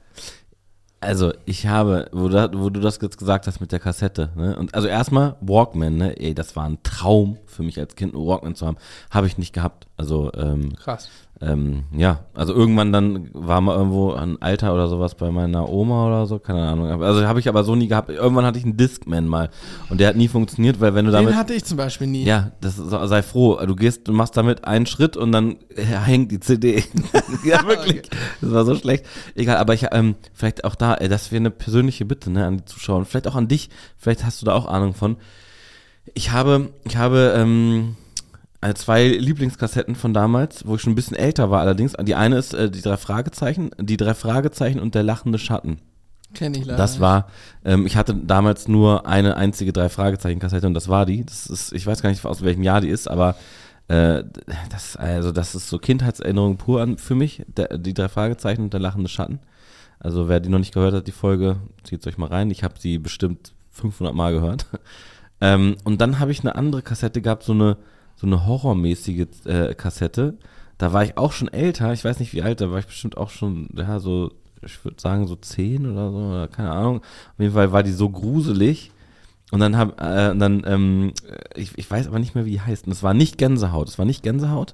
Also, ich habe, wo du, wo du das jetzt gesagt hast mit der Kassette, ne? Und also erstmal Walkman, ne? Ey, das war ein Traum für mich als Kind, einen Walkman zu haben. Habe ich nicht gehabt. Also, ähm, Krass ähm, ja, also irgendwann dann war mal irgendwo ein Alter oder sowas bei meiner Oma oder so, keine Ahnung. Also habe ich aber so nie gehabt. Irgendwann hatte ich einen Discman mal und der hat nie funktioniert, weil wenn du damit. Den hatte ich zum Beispiel nie. Ja, das sei froh. Du gehst, du machst damit einen Schritt und dann hängt die CD. [laughs] ja, [laughs] wirklich. Okay. Das war so schlecht. Egal, aber ich, ähm, vielleicht auch da, ey, das wäre eine persönliche Bitte, ne, an die Zuschauer und vielleicht auch an dich. Vielleicht hast du da auch Ahnung von. Ich habe, ich habe, ähm, äh, zwei Lieblingskassetten von damals, wo ich schon ein bisschen älter war allerdings. Die eine ist äh, die drei Fragezeichen, die drei Fragezeichen und der lachende Schatten. Kenn ich leider. Das war, ähm, ich hatte damals nur eine einzige drei Fragezeichen Kassette und das war die. Das ist, ich weiß gar nicht aus welchem Jahr die ist, aber äh, das, also das ist so Kindheitserinnerung pur an für mich. Der, die drei Fragezeichen und der lachende Schatten. Also wer die noch nicht gehört hat, die Folge, zieht euch mal rein. Ich habe sie bestimmt 500 Mal gehört. Ähm, und dann habe ich eine andere Kassette gehabt, so eine so eine horrormäßige äh, Kassette. Da war ich auch schon älter, ich weiß nicht wie alt, da war ich bestimmt auch schon, ja, so, ich würde sagen so zehn oder so, oder keine Ahnung. Auf jeden Fall war die so gruselig. Und dann hab, äh, dann, ähm, ich, ich weiß aber nicht mehr, wie die heißt. Und es war nicht Gänsehaut. Es war nicht Gänsehaut.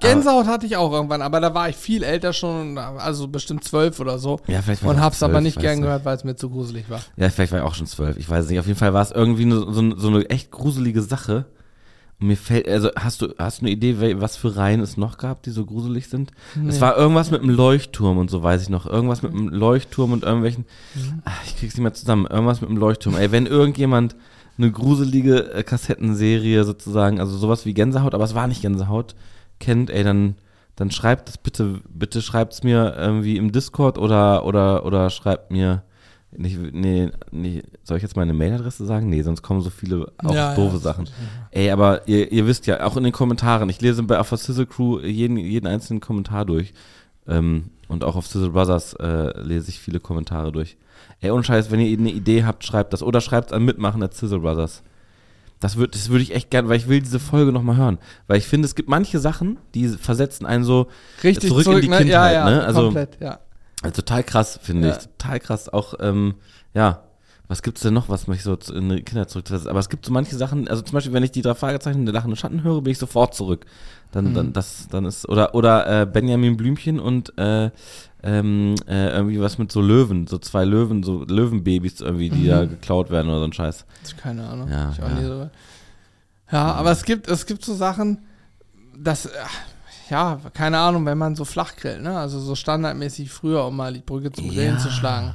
Gänsehaut hatte ich auch irgendwann, aber da war ich viel älter schon, also bestimmt zwölf oder so. Ja, vielleicht war Und hab's 12, aber nicht gern gehört, weil es mir zu gruselig war. Ja, vielleicht war ich auch schon zwölf. Ich weiß nicht. Auf jeden Fall war es irgendwie eine, so, so eine echt gruselige Sache. Mir fällt, also hast du, hast du eine Idee, was für Reihen es noch gab, die so gruselig sind? Nee. Es war irgendwas mit einem Leuchtturm und so weiß ich noch. Irgendwas mit einem Leuchtturm und irgendwelchen. Mhm. Ach, ich krieg's nicht mehr zusammen. Irgendwas mit einem Leuchtturm. Ey, wenn irgendjemand eine gruselige äh, Kassettenserie sozusagen, also sowas wie Gänsehaut, aber es war nicht Gänsehaut, kennt, ey, dann, dann schreibt es bitte, bitte schreibt es mir irgendwie im Discord oder, oder, oder schreibt mir, nicht, nee, nee, soll ich jetzt meine Mailadresse sagen? Nee, sonst kommen so viele auch Ja, doofe ja. Sachen. Ey, aber ihr, ihr wisst ja, auch in den Kommentaren, ich lese bei auf Sizzle Crew jeden, jeden einzelnen Kommentar durch. Ähm, und auch auf Sizzle Brothers äh, lese ich viele Kommentare durch. Ey, ohne Scheiß, wenn ihr eine Idee habt, schreibt das. Oder schreibt es an Mitmachen at Sizzle Brothers. Das, würd, das würde ich echt gerne, weil ich will diese Folge nochmal hören. Weil ich finde, es gibt manche Sachen, die versetzen einen so Richtig zurück, in die ne? Kindheit. ja, ja, ne? Also, komplett, ja. also total krass, finde Ja. ich. Total krass. Auch, ähm, ja, was gibt's denn noch, was mich so in die Kindheit zurückversetzt? Aber es gibt so manche Sachen, also zum Beispiel, wenn ich die drei Fragezeichen der lachende Schatten höre, bin ich sofort zurück. Dann, Mhm. dann, das, dann ist, oder, oder äh, Benjamin Blümchen und äh, ähm, äh, irgendwie was mit so Löwen, so zwei Löwen, so Löwenbabys irgendwie, die Mhm. da geklaut werden oder so ein Scheiß. Keine Ahnung. Ja, ich auch ja. nie so. Ja, aber es gibt, es gibt so Sachen, das, äh, ja, keine Ahnung, wenn man so flach grillt, ne? Also so standardmäßig früher, um mal die Brücke zum Grillen Ja. zu schlagen.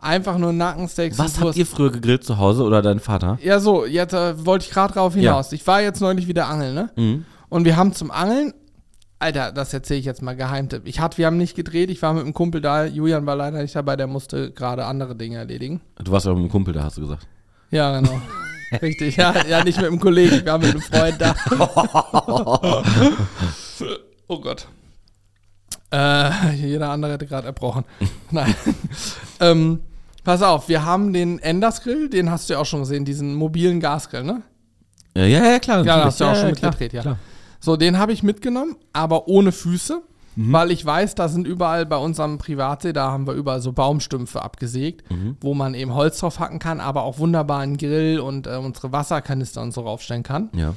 Einfach nur Nackensteaks Was habt ihr früher gegrillt zu Hause oder dein Vater? Ja, so, jetzt äh, wollte ich gerade drauf hinaus. Ich war jetzt neulich wieder angeln, ne? Mhm. Und wir haben zum Angeln, Alter, das erzähle ich jetzt mal Geheimtipp. Ich hatte, wir haben nicht gedreht, ich war mit einem Kumpel da, Julian war leider nicht dabei, der musste gerade andere Dinge erledigen. Du warst ja mit einem Kumpel da, hast du gesagt. Ja, genau. [laughs] Richtig, ja, ja, nicht mit einem Kollegen, wir waren mit einem Freund da. [laughs] oh Gott. Äh, jeder andere hätte gerade erbrochen. [laughs] Nein. ähm, pass auf, wir haben den Enders Grill, den hast du ja auch schon gesehen, diesen mobilen Gasgrill, ne? Ja, ja, ja, klar. Ja, hast du auch schon klar, mitgedreht, ja. klar. So, den habe ich mitgenommen, aber ohne Füße, Mhm. weil ich weiß, da sind überall bei unserem Privatsee, da haben wir überall so Baumstümpfe abgesägt, Mhm. wo man eben Holz drauf hacken kann, aber auch wunderbar einen Grill und äh, unsere Wasserkanister und so raufstellen kann. Ja.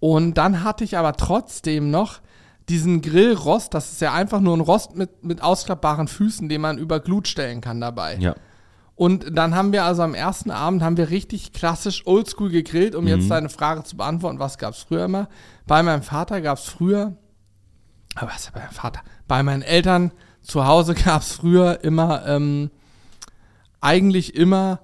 Und dann hatte ich aber trotzdem noch diesen Grillrost, das ist ja einfach nur ein Rost mit, mit ausklappbaren Füßen, den man über Glut stellen kann dabei. Ja. Und dann haben wir also am ersten Abend haben wir richtig klassisch oldschool gegrillt, um Mhm. jetzt deine Frage zu beantworten, was gab es früher immer? Bei meinem Vater gab es früher, aber was ist bei meinem Vater? Bei meinen Eltern zu Hause [laughs] gab es früher immer, ähm, eigentlich immer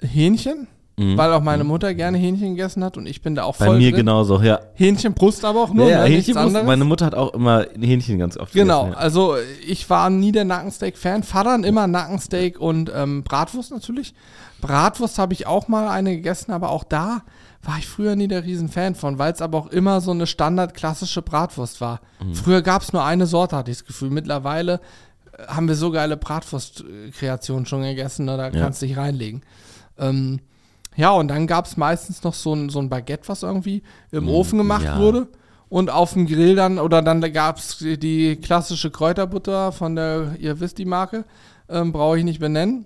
Hähnchen, Mhm. weil auch meine Mutter gerne Hähnchen gegessen hat und ich bin da auch Bei voll mir drin. genauso, ja. Hähnchenbrust aber auch nur, ja, ja, ne? Hähnchenbrust. Meine Mutter hat auch immer Hähnchen ganz oft Genau, gegessen, also ich war nie der Nackensteak-Fan. Vater immer Nackensteak und ähm, Bratwurst natürlich. Bratwurst habe ich auch mal eine gegessen, aber auch da war ich früher nie der Riesenfan von, weil es aber auch immer so eine standard-klassische Bratwurst war. Mhm. Früher gab es nur eine Sorte, hatte ich das Gefühl. Mittlerweile äh, haben wir so geile Bratwurst-Kreationen schon gegessen, ne? da Ja. kannst du dich reinlegen. Ähm, ja, und dann gab es meistens noch so ein, so ein Baguette, was irgendwie im Ofen gemacht Mm, ja. wurde. Und auf dem Grill dann, oder dann gab es die klassische Kräuterbutter von der, ihr wisst die Marke, ähm, brauche ich nicht benennen.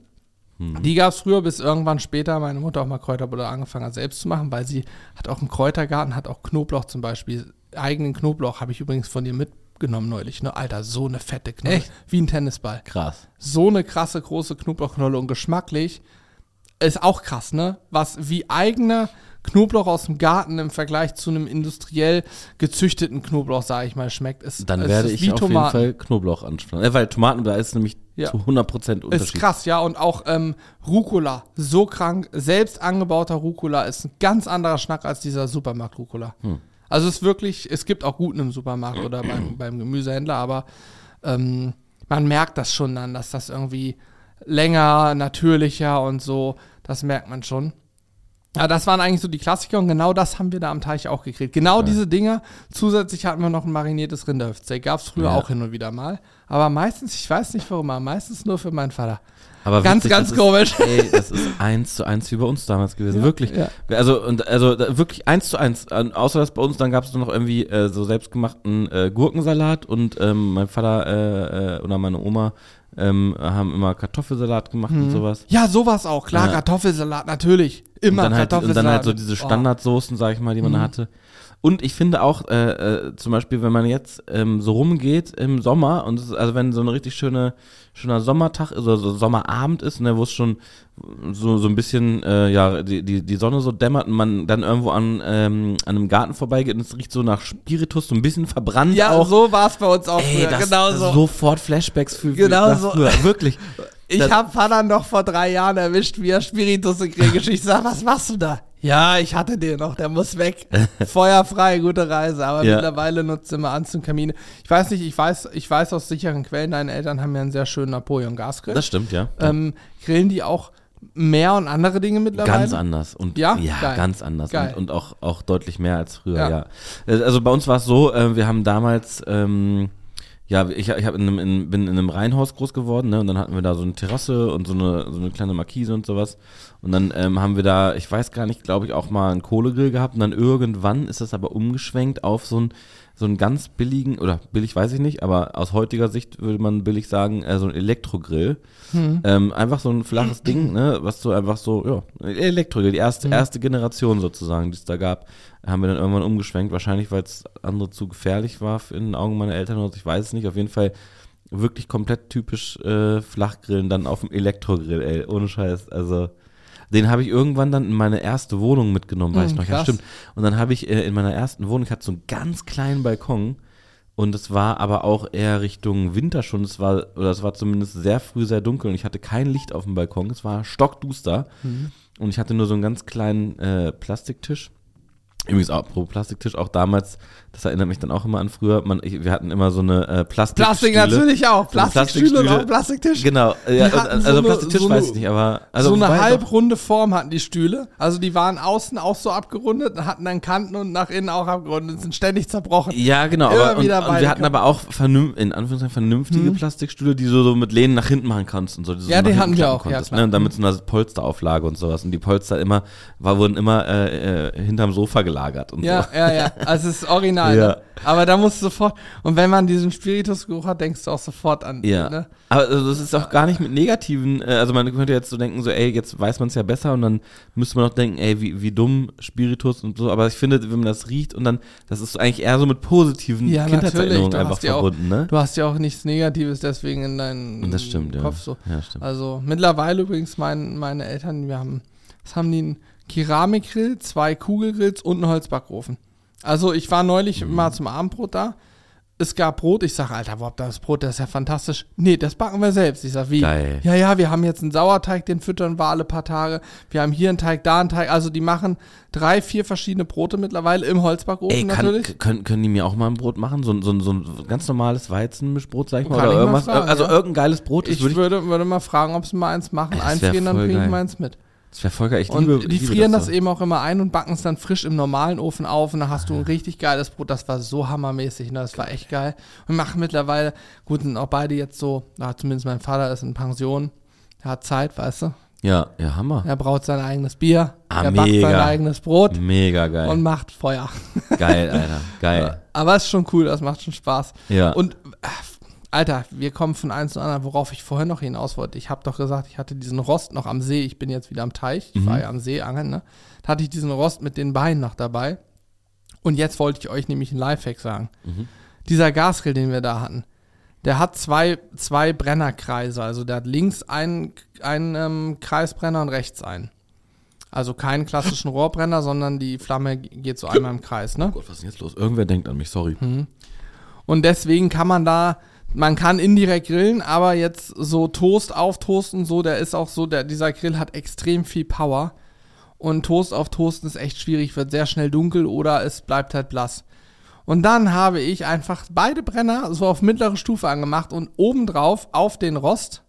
Hm. Die gab es früher, bis irgendwann später meine Mutter auch mal Kräuterbutter angefangen hat, selbst zu machen, weil sie hat auch einen Kräutergarten, hat auch Knoblauch zum Beispiel. Eigenen Knoblauch habe ich übrigens von ihr mitgenommen neulich. Ne? Alter, so eine fette Knolle. Echt? Wie ein Tennisball. Krass. So eine krasse große Knoblauchknolle und geschmacklich ist auch krass, ne? Was wie eigener Knoblauch aus dem Garten im Vergleich zu einem industriell gezüchteten Knoblauch, sage ich mal, schmeckt. Ist, Dann werde ich auf Tomaten. jeden Fall Knoblauch anpflanzen. Äh, weil Tomaten, da ist nämlich Ja. zu 100% Unterschied. Ist krass, ja. Und auch ähm, Rucola, so krank. Selbst angebauter Rucola ist ein ganz anderer Schnack als dieser Supermarkt-Rucola. Hm. Also es ist wirklich, es gibt auch guten im Supermarkt oder beim, beim Gemüsehändler, aber ähm, man merkt das schon dann, dass das irgendwie länger, natürlicher und so, das merkt man schon. Ja, das waren eigentlich so die Klassiker und genau das haben wir da am Teich auch gekriegt. Genau diese Dinger. Zusätzlich hatten wir noch ein mariniertes Rinderhüftsteak. Gab es früher Ja. auch hin und wieder mal. Aber meistens, ich weiß nicht warum, aber meistens nur für meinen Vater. Aber Ganz, witzig, ganz komisch. Ist, [laughs] ey, das ist eins zu eins wie bei uns damals gewesen. wirklich. ja. Also, und, also wirklich eins zu eins. Außer dass bei uns dann gab es noch irgendwie äh, so selbstgemachten äh, Gurkensalat und ähm, mein Vater äh, äh, oder meine Oma ähm, haben immer Kartoffelsalat gemacht und sowas. Ja, sowas auch, klar. Ja. Kartoffelsalat, natürlich. Immer und dann halt, und Kartoffelsalat. dann halt so diese Oh. Standardsoßen, sag ich mal, die man Mhm. hatte. Und ich finde auch, äh, äh, zum Beispiel, wenn man jetzt ähm, so rumgeht im Sommer und es ist, also wenn so ein richtig schöne, schöner Sommertag ist oder so Sommerabend ist, ne, wo es schon so, so ein bisschen, äh, ja, die, die, die Sonne so dämmert und man dann irgendwo an, ähm, an einem Garten vorbeigeht und es riecht so nach Spiritus, so ein bisschen verbrannt Ja, auch. so war es bei uns auch Ey, früher. genau so. sofort Flashbacks für, für Genau so. früher. Wirklich. Ich habe Vater noch vor drei Jahren erwischt, wie er Spiritus in Krieg Ich sag, was machst du da? Ja, ich hatte den noch, der muss weg. [laughs] Feuerfrei, gute Reise. Aber Ja. mittlerweile nutzt immer Anzugkamine. Ich weiß nicht, ich weiß, ich weiß aus sicheren Quellen, deine Eltern haben ja einen sehr schönen Napoleon-Gasgrill. Das stimmt, ja. Ähm, grillen die auch mehr und andere Dinge mittlerweile? Ganz anders. Und, Ja? Ja, Geil. ganz anders. Geil. Und, und auch, auch deutlich mehr als früher, Ja. ja. Äh, Also bei uns war es so, äh, wir haben damals, ähm, ja, ich, ich hab in einem, in, bin in einem Reihenhaus groß geworden, ne? Und dann hatten wir da so eine Terrasse und so eine, so eine kleine Markise und sowas. Und dann ähm, haben wir da, ich weiß gar nicht, glaube ich, auch mal einen Kohlegrill gehabt. Und dann irgendwann ist das aber umgeschwenkt auf so einen so einen ganz billigen, oder billig weiß ich nicht, aber aus heutiger Sicht würde man billig sagen, äh, so ein Elektrogrill. Ähm, einfach so ein flaches Ding, ne, was so einfach so, ja, Elektrogrill, die erste, erste Generation sozusagen, die es da gab, haben wir dann irgendwann umgeschwenkt. Wahrscheinlich, weil es andere zu gefährlich war in den Augen meiner Eltern oder so, ich weiß es nicht. Auf jeden Fall wirklich komplett typisch äh, Flachgrillen dann auf dem Elektrogrill, ey, ohne Scheiß. Also den habe ich irgendwann dann in meine erste Wohnung mitgenommen, weiß Hm, ich noch. Ja, krass. stimmt. Und dann habe ich äh, in meiner ersten Wohnung, ich hatte so einen ganz kleinen Balkon und es war aber auch eher Richtung Winter schon. Es war, oder es war zumindest sehr früh sehr dunkel und ich hatte kein Licht auf dem Balkon. Es war stockduster Mhm. und ich hatte nur so einen ganz kleinen äh, Plastiktisch. Übrigens auch pro Plastiktisch, auch damals, das erinnert mich dann auch immer an früher, man, ich, wir hatten immer so eine äh, Plastik Plastik natürlich auch. So eine Plastikstühle und auch Plastiktisch. Genau, ja, also so eine- Plastiktisch so weiß eine- ich nicht, aber also so eine halbrunde Form hatten die Stühle. Also die waren außen auch so abgerundet, hatten dann Kanten und nach innen auch abgerundet, sind ständig zerbrochen. Ja, genau, Immer aber und, und wir hatten aber auch in Anführungszeichen vernünftige Plastikstühle, die du so mit Lehnen nach hinten machen kannst und so. die Ja, die hatten wir auch, ja, konntest, klar. ne? Und dann mit so einer Polsterauflage und sowas. Und die Polster immer, war, wurden immer äh, äh, hinterm Sofa gelagert und Ja, so. ja, ja. [laughs] Also es ist original. Ja. Ne? Aber da musst du sofort, und wenn man diesen Spiritusgeruch hat, denkst du auch sofort an. Ja. Ne? Aber also, das ist auch gar nicht mit negativen, äh, also man könnte jetzt so denken, so, ey, jetzt weiß man es ja besser und dann müsste man auch denken, ey, wie, wie dumm Spiritus und so. Aber ich finde, wenn man das riecht und dann, das ist eigentlich eher so mit positiven Ja, Kindheitserinnerungen einfach ja auch- verbunden, ne? Du hast ja auch nichts Negatives deswegen in deinem das stimmt, ja. Kopf so. Ja, stimmt. Also mittlerweile übrigens mein, meine Eltern, wir haben, was haben die? Einen Keramikgrill, zwei Kugelgrills und einen Holzbackofen. Also ich war neulich Mhm. mal zum Abendbrot da. Es gab Brot. Ich sage, Alter, Bob, das Brot, das ist ja fantastisch. Nee, das backen wir selbst. Ich sage, wie? Geil. Ja, ja, wir haben jetzt einen Sauerteig, den füttern wir alle paar Tage. Wir haben hier einen Teig, da einen Teig. Also die machen drei, vier verschiedene Brote mittlerweile im Holzbackofen Ey, kann, natürlich. können, können die mir auch mal ein Brot machen? So, ein- so, so ein ganz normales Weizenmischbrot, sag ich mal. Kann Oder ich mal irgendwas. fragen, also ja. irgendein geiles Brot. Ich würd würde, würde mal fragen, ob sie mal eins machen, wär einfrieren, dann bringe ich mal eins mit. Das wäre voll geil. Ich Und liebe, die liebe frieren das, so. eben auch immer ein und backen es dann frisch im normalen Ofen auf und dann hast du ein richtig geiles Brot. Das war so hammermäßig, ne? das war echt geil. Und machen mittlerweile, gut, sind auch beide jetzt so, na, zumindest mein Vater ist in Pension, er hat Zeit, weißt du. Ja, ja, Hammer. Er braut sein eigenes Bier, Ah, er backt sein eigenes Brot Mega geil. und macht Feuer. geil, Alter. Geil. [laughs] Aber es ist schon cool, das macht schon Spaß. Ja. Und äh, Alter, wir kommen von eins zu anderen, worauf ich vorher noch hinaus wollte. Ich habe doch gesagt, ich hatte diesen Rost noch am See. Ich bin jetzt wieder am Teich. Ich war ja am See angeln, ne? Da hatte ich diesen Rost mit den Beinen noch dabei. Und jetzt wollte ich euch nämlich einen Lifehack sagen. Dieser Gasgrill, den wir da hatten, der hat zwei, zwei Brennerkreise. Also der hat links einen, einen ähm, Kreisbrenner und rechts einen. Also keinen klassischen Rohrbrenner, sondern die Flamme geht so einmal im Kreis, ne? Oh Gott, was ist denn jetzt los? Irgendwer denkt an mich, sorry. Und deswegen kann man da, man kann indirekt grillen, aber jetzt so Toast auf Toast und so, der ist auch so, der, dieser Grill hat extrem viel Power. Und Toast auf Toasten ist echt schwierig, wird sehr schnell dunkel oder es bleibt halt blass. Und dann habe ich einfach beide Brenner so auf mittlere Stufe angemacht und obendrauf auf den Rost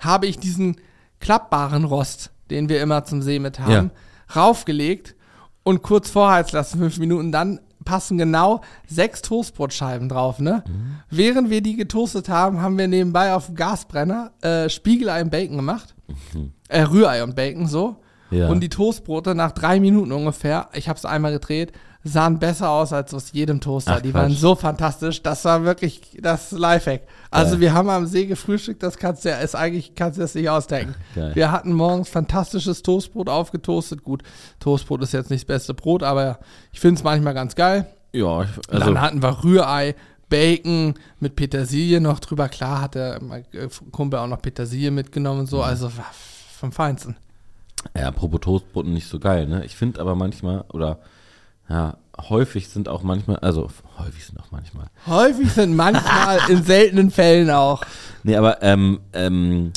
habe ich diesen klappbaren Rost, den wir immer zum See mit haben, raufgelegt und kurz vorheizen lassen, fünf Minuten. Dann passen genau sechs Toastbrotscheiben drauf, ne? Während wir die getoastet haben, haben wir nebenbei auf dem Gasbrenner äh, Spiegelei und Bacon gemacht. Äh, Rührei und Bacon, so. Ja. Und die Toastbrote nach drei Minuten ungefähr, ich habe es einmal gedreht, sahen besser aus als aus jedem Toaster. Ach, die Quatsch. waren so fantastisch. Das war wirklich das Lifehack. Also Geil. wir haben am See gefrühstückt, das kannst du ja, ist eigentlich, kannst du das nicht ausdenken. Geil. Wir hatten morgens fantastisches Toastbrot aufgetoastet. Gut, Toastbrot ist jetzt nicht das beste Brot, aber ich finde es manchmal ganz geil. Ja, also, dann hatten wir Rührei, Bacon mit Petersilie noch drüber. Klar hat der äh, Kumpel auch noch Petersilie mitgenommen und so. Also war vom Feinsten. ja, apropos Toastbrot nicht so geil, ne? Ich finde aber manchmal, oder, ja, häufig sind auch manchmal, also, häufig sind auch manchmal, Häufig sind manchmal in seltenen Fällen auch. [laughs] Nee, aber ähm, ähm,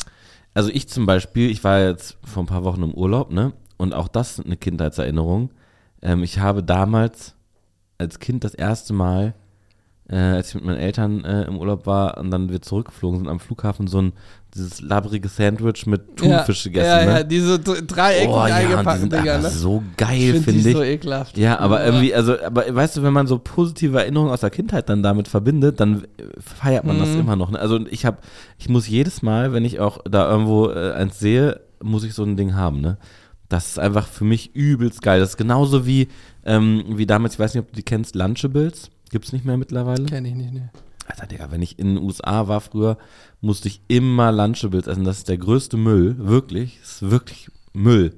also ich zum Beispiel, ich war jetzt vor ein paar Wochen im Urlaub, ne? und auch das eine Kindheitserinnerung. Ähm, ich habe damals als Kind das erste Mal, äh, als ich mit meinen Eltern äh, im Urlaub war und dann wir zurückgeflogen sind am Flughafen, so ein dieses labbrige Sandwich mit Thunfisch ja, gegessen. Ja, ne? ja, diese dreieckig oh, ja, eingepackten sind Dinger, ne? so geil, Ich finde die ich. so ekelhaft. Ja, aber irgendwie, also, aber weißt du, wenn man so positive Erinnerungen aus der Kindheit dann damit verbindet, dann feiert man das Mhm. immer noch. Ne? Also ich habe, ich muss jedes Mal, wenn ich auch da irgendwo äh, eins sehe, muss ich so ein Ding haben, ne? Das ist einfach für mich übelst geil. Das ist genauso wie, ähm, wie damals, ich weiß nicht, ob du die kennst, Lunchables. Gibt's nicht mehr mittlerweile? Kenn ich nicht, ne. Alter, Digga, wenn ich in den USA war früher, musste ich immer Lunchables essen. Das ist der größte Müll, wirklich. Das ist wirklich Müll,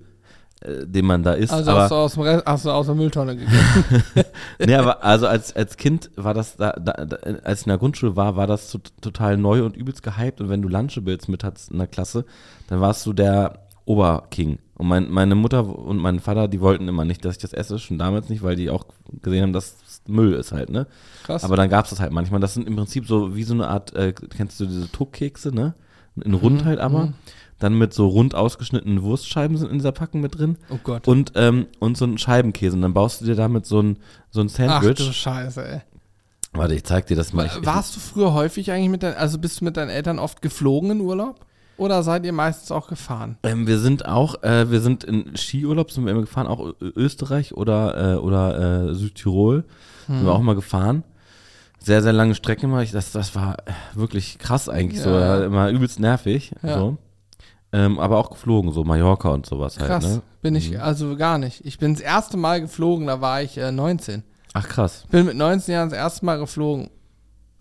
äh, den man da isst. Also aber, hast du aus, dem Rest, hast du aus der Mülltonne gegessen. [laughs] nee, aber also als, als Kind war das, da, da, da, als ich in der Grundschule war, war das to total neu und übelst gehypt. Und wenn du Lunchables mit hattest in der Klasse, dann warst du der Oberking. Und mein, meine Mutter und mein Vater, die wollten immer nicht, dass ich das esse, schon damals nicht, weil die auch gesehen haben, dass Müll ist halt, ne? Krass. Aber dann gab es das halt manchmal. Das sind im Prinzip so wie so eine Art, äh, kennst du diese Tuckkekse, ne? In rund halt aber. mhm. Dann mit so rund ausgeschnittenen Wurstscheiben sind in dieser Packung mit drin. oh Gott. Und, ähm, und so ein Scheibenkäse. Und dann baust du dir damit so ein, so ein Ach Sandwich. du Scheiße, ey. Warte, ich zeig dir das mal. Ich, Warst du früher häufig eigentlich mit deinen, also bist du mit deinen Eltern oft geflogen in Urlaub? Oder seid ihr meistens auch gefahren? ähm, wir sind auch, äh, wir sind in Skiurlaub, sind wir immer gefahren, auch Österreich oder, äh, oder äh, Südtirol. Sind Hm. wir auch mal gefahren. Sehr, sehr lange Strecken immer. Ich, das, das war äh, wirklich krass eigentlich so. Ja. Ja. Immer übelst nervig. Ja. So. Ähm, aber auch geflogen, so Mallorca und sowas Krass, halt. Ne? bin ich, also gar nicht. Ich bin das erste Mal geflogen, da war ich äh, 19. Ach krass. Bin mit 19 Jahren das erste Mal geflogen.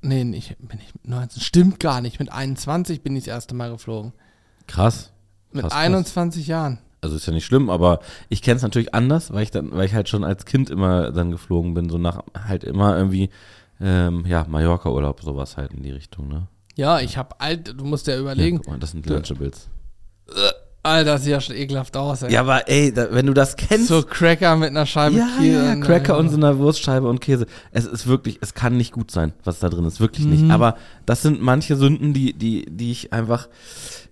Nee, nicht, bin ich mit 19. Stimmt gar nicht. Mit 21 bin ich das erste Mal geflogen. Krass. Mit Krass, krass. 21 Jahren. Also ist ja nicht schlimm, aber ich kenne es natürlich anders, weil ich dann, weil ich halt schon als Kind immer dann geflogen bin, so nach halt immer irgendwie, ähm, ja, Mallorca-Urlaub, sowas halt in die Richtung, ne? Ja, ich hab alt, du musst ja Ja, überlegen. guck mal, das sind die Du- Lunchables. Alter, das sieht ja schon ekelhaft aus, ey. Ja, aber ey, da, wenn du das kennst. So Cracker mit einer Scheibe ja, Käse. ja, Na, Cracker und so einer Wurstscheibe und Käse. Es ist wirklich, es kann nicht gut sein, was da drin ist, wirklich Mhm. nicht. Aber das sind manche Sünden, die, die, die ich einfach,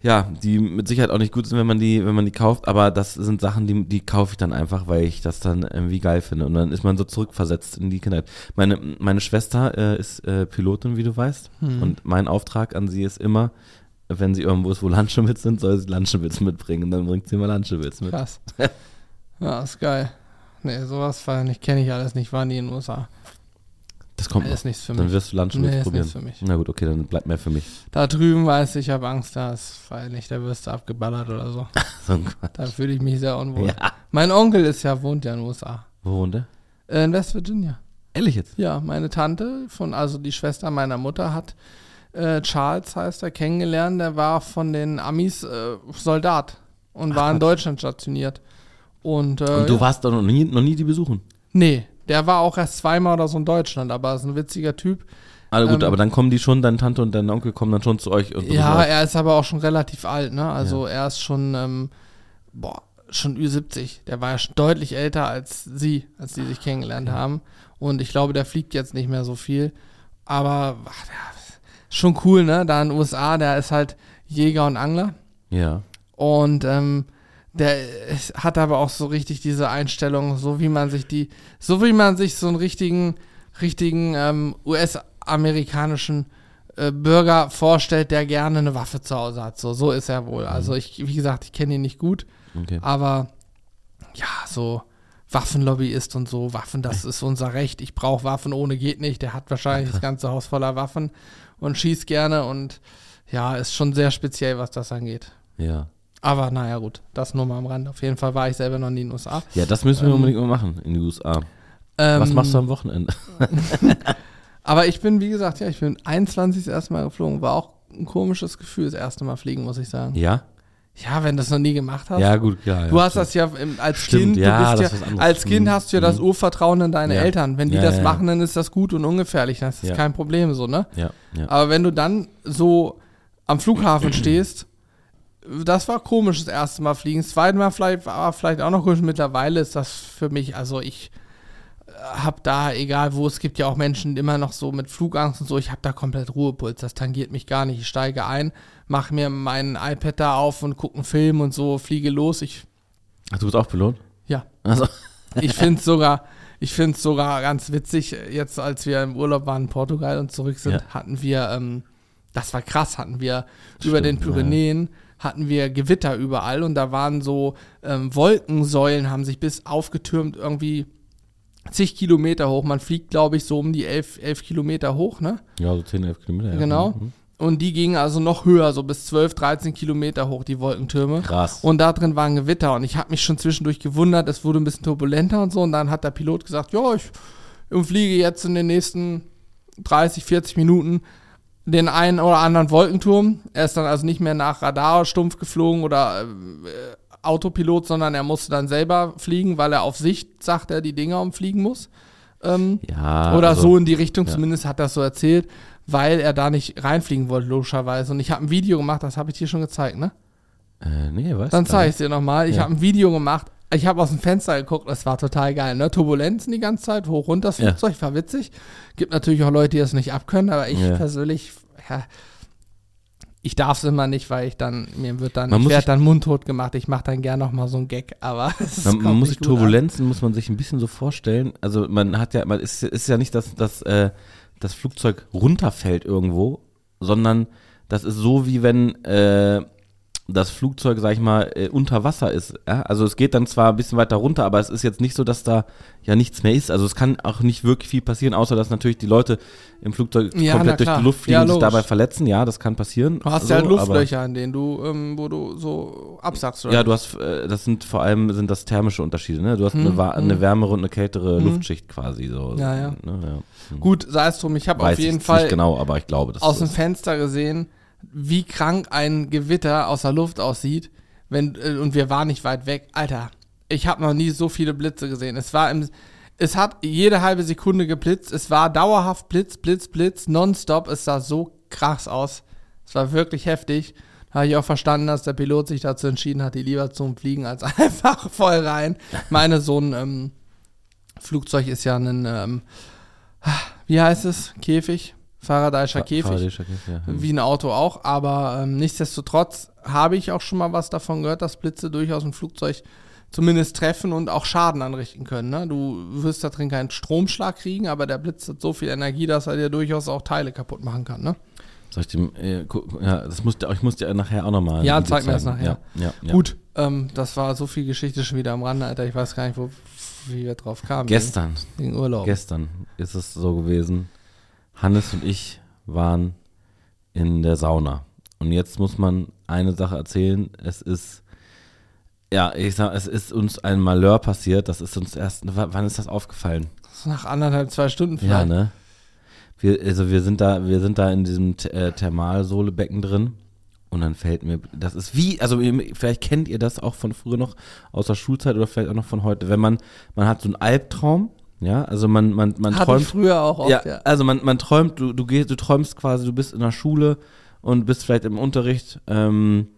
ja, die mit Sicherheit auch nicht gut sind, wenn man die, wenn man die kauft. Aber das sind Sachen, die, die kaufe ich dann einfach, weil ich das dann irgendwie geil finde. Und dann ist man so zurückversetzt in die Kindheit. Meine, meine Schwester äh, ist äh, Pilotin, wie du weißt. Hm. Und mein Auftrag an sie ist immer, wenn sie irgendwo ist, wo Lunchables sind, soll sie Lunchables mitbringen. Und dann bringt sie immer Lunchables mit. Krass. [laughs] ja, ist geil. Nee, sowas kenne ich alles nicht, war nie in den USA. Das kommt ist nichts für Dann mich. wirst du Lunchables Nee, ist probieren. nichts für mich. Na gut, okay, dann bleibt mehr für mich. Da drüben weiß ich, ich habe Angst, da ist freilich, da wirst du abgeballert oder so. [laughs] So ein Quatsch. Da fühle ich mich sehr unwohl. Ja. Mein Onkel ist ja, wohnt ja in den USA. Wo wohnt der? Äh, in West Virginia. Ehrlich jetzt? Ja, meine Tante von, also die Schwester meiner Mutter hat äh, Charles heißt er kennengelernt. Der war von den Amis äh, Soldat und war in. Deutschland stationiert. Und, äh, Und du ja. warst doch noch nie, noch nie die besuchen. Nee, der war auch erst zweimal oder so in Deutschland, aber ist ein witziger Typ. Ah, gut, Ähm, aber dann kommen die schon, deine Tante und dein Onkel kommen dann schon zu euch. Und Ja, euch. er ist aber auch schon relativ alt, ne? Also er ist schon, ähm, boah, schon Ü70. Der war ja schon deutlich älter als sie, als die sich kennengelernt haben. Und ich glaube, der fliegt jetzt nicht mehr so viel. Aber ach, der, schon cool, ne? Da in den USA, der ist halt Jäger und Angler. ja. Und ähm, der hat aber auch so richtig diese Einstellung, so wie man sich die, so wie man sich so einen richtigen, richtigen ähm, US-amerikanischen äh, Bürger vorstellt, der gerne eine Waffe zu Hause hat. So, so ist er wohl. Also ich, wie gesagt, ich kenne ihn nicht gut, Okay. aber ja, so Waffenlobbyist und so, Waffen, das ist unser Recht. Ich brauche Waffen, ohne geht nicht. Der hat wahrscheinlich das ganze Haus voller Waffen und schießt gerne und ja, ist schon sehr speziell, was das angeht. Ja. Aber naja, gut, das nur mal am Rand. Auf jeden Fall war ich selber noch nie in den USA. Ja, das müssen wir Ähm, unbedingt mal machen in die USA. Ähm, Was machst du am Wochenende? [laughs] Aber ich bin, wie gesagt, ja, ich bin 21 das erste Mal geflogen. War auch ein komisches Gefühl, das erste Mal fliegen, muss ich sagen. Ja? Ja, wenn du das noch nie gemacht hast. Ja, gut, klar. Du ja, hast das ja im, als Stimmt, Kind, ja, ja, als Kind Mhm. hast du ja das Mhm. Urvertrauen in deine. Eltern. Wenn die das machen, dann ist das gut und ungefährlich. Das ist kein Problem so, ne? Ja, ja. Aber wenn du dann so am Flughafen [clears throat] stehst, das war komisch, das erste Mal fliegen. Das zweite Mal vielleicht, war vielleicht auch noch komisch. Mittlerweile ist das für mich, also ich habe da, egal wo, es gibt ja auch Menschen immer noch so mit Flugangst und so, ich habe da komplett Ruhepuls. Das tangiert mich gar nicht. Ich steige ein, mache mir mein iPad da auf und gucke einen Film und so, fliege los. Ich Ach, du bist auch Pilot? Ja. Also, Ich finde es sogar, ich finde es sogar ganz witzig. Jetzt, als wir im Urlaub waren in Portugal und zurück sind, Ja. hatten wir, ähm, das war krass, hatten wir über Stimmt, den ja. Pyrenäen hatten wir Gewitter überall und da waren so ähm, Wolkensäulen, haben sich bis aufgetürmt irgendwie zig Kilometer hoch. Man fliegt, glaube ich, so um die elf, elf Kilometer hoch, ne? ja, so 10, 11 Kilometer. Genau. Mhm. Und die gingen also noch höher, so bis 12, 13 Kilometer hoch, die Wolkentürme. Krass. Und da drin war ein Gewitter und ich habe mich schon zwischendurch gewundert, es wurde ein bisschen turbulenter und so. Und dann hat der Pilot gesagt, ja, ich fliege jetzt in den nächsten 30, 40 Minuten den einen oder anderen Wolkenturm. Er ist dann also nicht mehr nach Radar stumpf geflogen oder äh, Autopilot, sondern er musste dann selber fliegen, weil er auf Sicht, sagt er, die Dinger umfliegen muss. Ähm, Ja. oder also, so in die Richtung, ja. zumindest hat er das so erzählt, weil er da nicht reinfliegen wollte, logischerweise. Und ich habe ein Video gemacht, das habe ich dir schon gezeigt, ne? Äh, nee, weißt Dann zeige ich es dir nochmal. Ich Ja. habe ein Video gemacht. Ich habe aus dem Fenster geguckt, das war total geil, ne? Turbulenzen die ganze Zeit, hoch runter das. Flugzeug, war witzig. Gibt natürlich auch Leute, die das nicht abkönnen, aber ich persönlich, ja, ich darf es immer nicht, weil ich dann, mir wird dann, Man ich werde dann mundtot gemacht, ich mache dann gerne nochmal so einen Gag, aber [laughs] es Man, man muss sich gut an. Turbulenzen muss man sich ein bisschen so vorstellen. Also man hat ja, man ist, ist ja nicht, dass, dass äh, das Flugzeug runterfällt irgendwo, sondern das ist so wie wenn äh, das Flugzeug, sag ich mal, äh, unter Wasser ist. Ja? Also es geht dann zwar ein bisschen weiter runter, aber es ist jetzt nicht so, dass da ja nichts mehr ist. Also es kann auch nicht wirklich viel passieren, außer dass natürlich die Leute im Flugzeug Ja, komplett durch die Luft fliegen Ja, und sich dabei verletzen. Ja, das kann passieren. Du hast so, ja halt Luftlöcher, in denen du, ähm, wo du so absackst, oder? Ja, du hast, äh, das sind vor allem sind das thermische Unterschiede, ne? Du hast eine, Hm, wa- hm. eine wärmere und eine kältere Hm. Luftschicht quasi so. Ja, ja. Ne? ja. Hm. Gut, sei es drum, ich habe auf jeden Fall nicht genau, aber ich glaube, das aus dem. Fenster gesehen, wie krank ein Gewitter aus der Luft aussieht. Wenn, äh, und wir waren nicht weit weg. Alter, ich habe noch nie so viele Blitze gesehen. Es war im, es hat jede halbe Sekunde geblitzt. Es war dauerhaft Blitz, Blitz, Blitz, nonstop. Es sah so krass aus. Es war wirklich heftig. Da habe ich auch verstanden, dass der Pilot sich dazu entschieden hat, die lieber zum Fliegen als [laughs] einfach voll rein. Meine, so ein ähm, Flugzeug ist ja ein, ähm, wie heißt es? Käfig? Faradayischer Käfig Faradayischer Käfig, ja. Wie ein Auto auch, aber ähm, nichtsdestotrotz habe ich auch schon mal was davon gehört, dass Blitze durchaus ein Flugzeug zumindest treffen und auch Schaden anrichten können. Ne? Du wirst da drin keinen Stromschlag kriegen, aber der Blitz hat so viel Energie, dass er dir durchaus auch Teile kaputt machen kann. Ne? Soll ich dem, äh, ja, das muss, ich muss dir nachher auch nochmal. Ja, zeig mir das nachher. Ja, ja, ja. Gut, ähm, das war so viel Geschichte schon wieder am Rande, Alter. Ich weiß gar nicht, wo, wie wir drauf kamen. Gestern, wegen Urlaub. gestern ist es so gewesen. Hannes und ich waren in der Sauna. Und jetzt muss man eine Sache erzählen. Es ist, ja, ich sag, es ist uns ein Malheur passiert. Das ist uns erst, wann ist das aufgefallen? Das nach anderthalb, zwei Stunden Ja, vielleicht. ne? Wir, also wir sind da, wir sind da in diesem äh, Thermalsohlebecken drin. Und dann fällt mir, das ist wie, also vielleicht kennt ihr das auch von früher noch aus der Schulzeit oder vielleicht auch noch von heute. Wenn man, man hat so einen Albtraum, ja, also man, man, man Hatte träumt. früher auch oft, ja, ja. also man, man träumt, du, du gehst, du träumst quasi, du bist in der Schule und bist vielleicht im Unterricht ähm,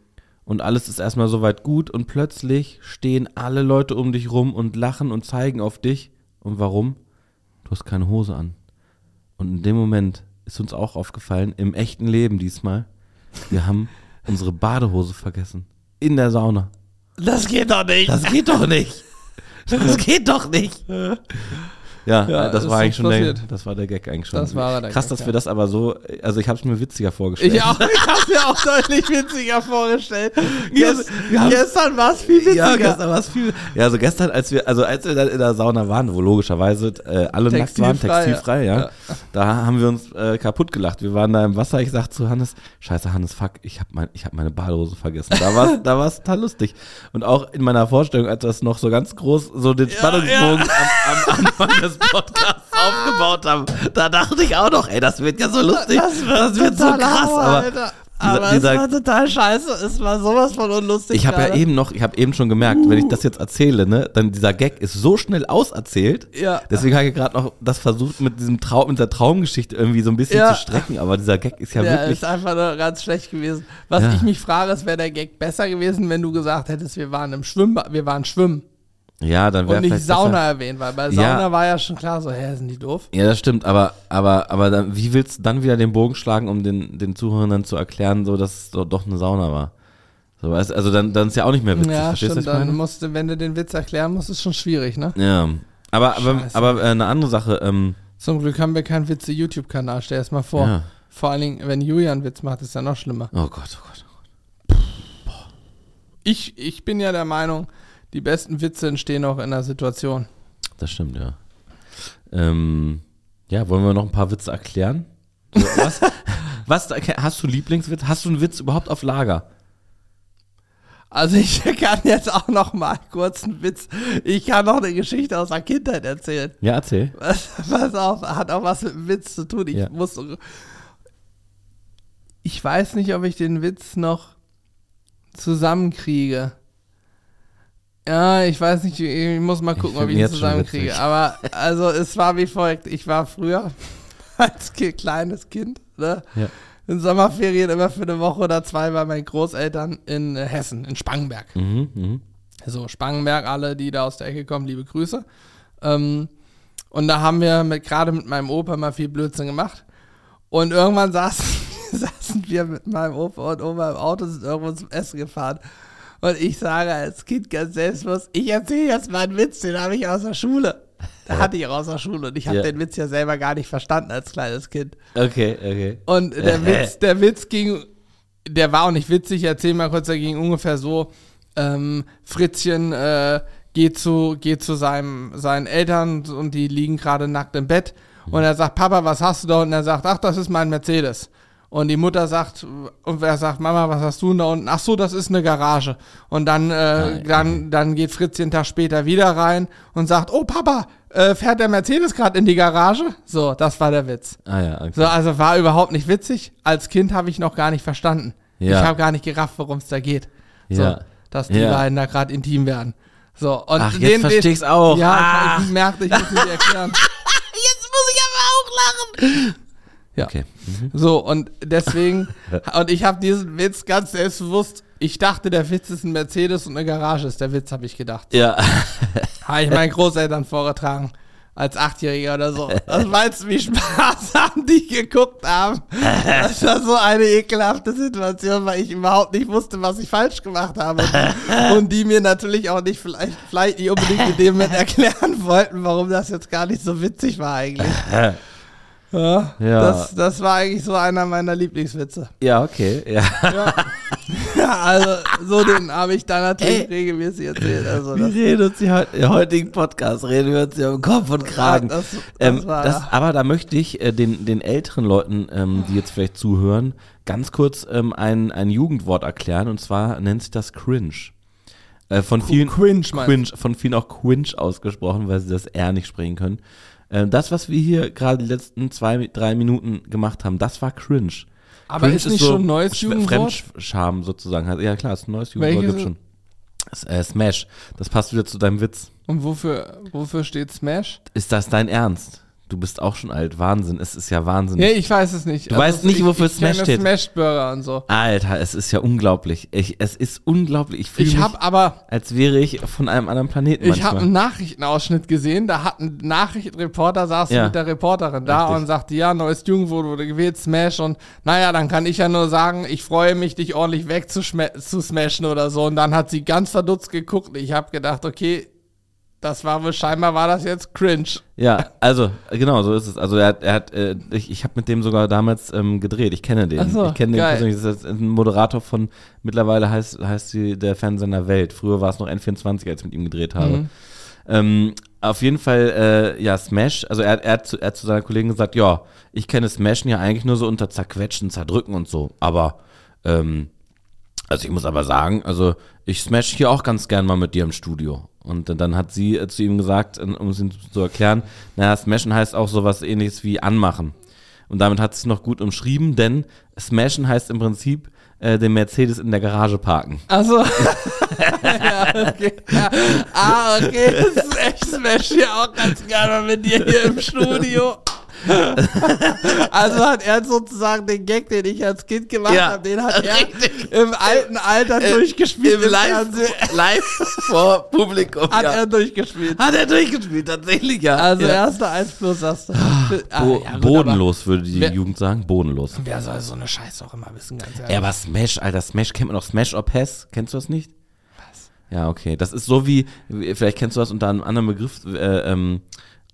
und alles ist erstmal soweit gut und plötzlich stehen alle Leute um dich rum und lachen und zeigen auf dich. Und warum? Du hast keine Hose an. Und in dem Moment ist uns auch aufgefallen, im echten Leben diesmal, wir haben [laughs] unsere Badehose vergessen. In der Sauna. Das geht doch nicht. Das geht doch nicht. [laughs] Das geht doch nicht. [laughs] Ja, Ja, das ist war eigentlich schon der, das war der Gag eigentlich schon. Das war der Krass, Gag, dass ja. wir das aber so, also ich habe es mir witziger vorgestellt. Ich auch, [laughs] ich hab's mir auch deutlich witziger vorgestellt. [laughs] Gest, wir haben- gestern war es viel witziger. Ja, gestern war es viel. Ja, also gestern, als wir, also als wir dann in der Sauna waren, wo logischerweise äh, alle nackt waren, Textilfrei, ja, ja. da haben wir uns äh, kaputt gelacht. Wir waren da im Wasser. Ich sag zu Hannes, Scheiße, Hannes, fuck, ich habe mein, ich hab meine Badehose vergessen. Da war da war's total lustig. Und auch in meiner Vorstellung, als das noch so ganz groß, so den Spannungsbogen Am, am Anfang [laughs] des Podcasts [laughs] aufgebaut haben, da dachte ich auch noch, ey, das wird ja so lustig. Das, wird so total krass. Hammer, aber Alter. aber dieser- es war total scheiße. Es war sowas von unlustig. Ich habe ja eben noch, ich habe eben schon gemerkt, wenn ich das jetzt erzähle, ne, dann dieser Gag ist so schnell auserzählt. Ja. Deswegen habe ich gerade noch das versucht mit diesem Traum, mit der Traumgeschichte irgendwie so ein bisschen Ja. zu strecken, aber dieser Gag ist ja, Ja, wirklich. ist einfach nur ganz schlecht gewesen. Was Ja. ich mich frage, ist, wäre der Gag besser gewesen, wenn du gesagt hättest, wir waren im Schwimmbad, wir waren schwimmen ja, dann wäre und nicht Sauna Besser. erwähnt, weil bei Ja. Sauna war ja schon klar, so, hä, sind die doof? Ja, das stimmt, aber, aber, aber dann, wie willst du dann wieder den Bogen schlagen, um den, den Zuhörern dann zu erklären, so, dass es doch eine Sauna war? So, weißt, also dann, dann ist ja auch nicht mehr witzig. ja, Verstehst du, stimmt. ich Dann musst du, wenn du den Witz erklären musst, ist schon schwierig, ne? Ja. Aber, aber, aber äh, eine andere Sache, ähm, Zum Glück haben wir keinen Witze-YouTube-Kanal. Stell es mal vor. ja. Vor allen Dingen, wenn Julian Witz macht, ist ja noch schlimmer. Oh Gott, oh Gott. Ich, ich bin ja der Meinung, die besten Witze entstehen auch in der Situation. Das stimmt, ja. Ähm, ja, wollen wir noch ein paar Witze erklären? So, was, [laughs] was, hast du Lieblingswitz? Hast du einen Witz überhaupt auf Lager? Also ich [laughs] kann jetzt auch noch mal kurz einen Witz. Ich kann noch eine Geschichte aus der Kindheit erzählen. Ja, erzähl. Was, pass auf, hat auch was mit dem Witz zu tun. Ich Ja. muss. Ich weiß nicht, ob ich den Witz noch zusammenkriege. Ja, ich weiß nicht, ich muss mal Ich gucken, ob ich ihn jetzt schon zusammenkriege. Aber also es war wie folgt. Ich war früher [laughs] als kleines Kind, ne? Ja. In Sommerferien immer für eine Woche oder zwei bei meinen Großeltern in Hessen, in Spangenberg. Mhm, mhm. So, Spangenberg, alle, die da aus der Ecke kommen, liebe Grüße. Ähm, und da haben wir gerade mit meinem Opa mal viel Blödsinn gemacht. Und irgendwann [laughs] saßen, saßen wir mit meinem Opa und Oma im Auto, sind irgendwo zum Essen gefahren. Und ich sage als Kind ganz selbstbewusst, ich erzähle jetzt mal einen Witz, den habe ich aus der Schule. Da hatte ich auch aus der Schule und ich habe Ja. den Witz ja selber gar nicht verstanden als kleines Kind. Okay, okay. Und [laughs] der. Witz, der Witz ging, der war auch nicht witzig, ich erzähl mal kurz, der ging ungefähr so, ähm, Fritzchen äh, geht zu, geht zu seinem, seinen Eltern und die liegen gerade nackt im Bett und er sagt, Papa, was hast du da? Und er sagt, ach, das ist mein Mercedes. Und die Mutter sagt, und er sagt, Mama, was hast du denn da unten? Ach so, das ist eine Garage. Und dann, äh, dann, dann geht Fritzchen einen Tag später wieder rein und sagt, oh Papa, äh, fährt der Mercedes gerade in die Garage? So, das war der Witz. Ah ja, okay. So, also war überhaupt nicht witzig. Als Kind habe ich noch gar nicht verstanden. Ja. Ich habe gar nicht gerafft, worum es da geht. So, Ja. dass die beiden da gerade intim werden. So, und Ach, jetzt versteh ich's auch. Ja, Ah. ich, merkte, ich muss nicht erklären. [laughs] Jetzt muss ich aber auch lachen. Ja. Okay. Mhm. So, und deswegen, [laughs] und ich habe diesen Witz ganz selbstbewusst, ich dachte, der Witz ist ein Mercedes und eine Garage ist der Witz, habe ich gedacht. Ja. [laughs] Habe ich meinen Großeltern vorgetragen. Als Achtjähriger oder so. Das meinst du, wie Spaß [laughs] haben die geguckt haben? Das war so eine ekelhafte Situation, weil ich überhaupt nicht wusste, was ich falsch gemacht habe. Und die mir natürlich auch nicht, vielleicht, vielleicht nicht unbedingt in dem Moment erklären wollten, warum das jetzt gar nicht so witzig war eigentlich. Ja, Ja. Das, das war eigentlich so einer meiner Lieblingswitze. Ja, okay. Ja. Ja, [laughs] ja also so den habe ich dann natürlich Ey. regelmäßig erzählt. Also Wir reden uns hier heute, im heutigen Podcast, reden wir uns hier um Kopf und Kragen. Ja, das- das ähm, war- das, aber da möchte ich äh, den, den älteren Leuten, ähm, die jetzt vielleicht zuhören, ganz kurz ähm, ein, ein Jugendwort erklären und zwar nennt sich das Cringe. Äh, von vielen Cringe, Cringe, von vielen auch Cringe ausgesprochen, weil sie das R nicht sprechen können. Ähm, das, was wir hier gerade die letzten zwei, drei Minuten gemacht haben, das war Cringe. Aber Cringe ist nicht schon ein neues Jugendwort? Fremdscham sozusagen. Ja klar, ist ein neues Jugendwort Welches? gibt schon. Äh, Smash. Das passt wieder zu deinem Witz. Und wofür, wofür steht Smash? Ist das dein Ernst? Du bist auch schon alt. Wahnsinn. Es ist ja Wahnsinn. Nee, ich weiß es nicht. Also Du weißt nicht, ich, wofür ich Smash kenne steht. Smash Burger und so. Alter, es ist ja unglaublich. Ich, es ist unglaublich. Ich fühle Ich mich, habe aber, als wäre ich von einem anderen Planeten ich habe einen Nachrichtenausschnitt gesehen, da hat ein Nachrichtenreporter, saß Ja. mit der Reporterin da Richtig. und sagte, ja, neues Jugendwort wurde gewählt, Smash und naja, dann kann ich ja nur sagen, ich freue mich, dich ordentlich wegzusmashen zu smashen oder so und dann hat sie ganz verdutzt geguckt ich habe gedacht, okay, das war wohl, scheinbar war das jetzt cringe. Ja, also, genau, so ist es. Also, er hat, er hat äh, ich, ich habe mit dem sogar damals ähm, gedreht. Ich kenne den. So, ich kenne den geil. persönlich. Das ist ein Moderator von, mittlerweile heißt, heißt sie der Fernsehsender Welt. Früher war es noch N24, als ich mit ihm gedreht habe. Mhm. Ähm, auf jeden Fall, äh, ja, Smash, also er, er, hat zu, er hat zu seiner Kollegin gesagt, ja, ich kenne Smashen ja eigentlich nur so unter zerquetschen, zerdrücken und so, aber, ähm, also ich muss aber sagen, also ich smash hier auch ganz gern mal mit dir im Studio. Und dann hat sie äh, zu ihm gesagt, äh, um es ihm zu erklären, naja, smashen heißt auch sowas ähnliches wie anmachen. Und damit hat sie es noch gut umschrieben, denn smashen heißt im Prinzip äh, den Mercedes in der Garage parken. Also, [laughs] ja, okay. Ja. Ah, okay, das ist echt Smash hier auch ganz gerne mit dir hier im Studio. [laughs] Also hat er sozusagen den Gag, den ich als Kind gemacht Ja, habe, den hat er im alten Alter durchgespielt. Im Live, Fernsehen. live vor Publikum. Hat ja. er durchgespielt. Hat er durchgespielt, tatsächlich, ja. Also ja. erste 1 plus hast du. Ah, Bo ja, bodenlos, würde die Wer- Jugend sagen. Bodenlos. Wer soll so eine Scheiße auch immer wissen, ganz ehrlich. Ja, aber Smash, Alter, Smash kennt man noch. Smash or Pass, kennst du das nicht? Was? Ja, okay. Das ist so wie, wie- vielleicht kennst du das unter einem anderen Begriff, äh, ähm,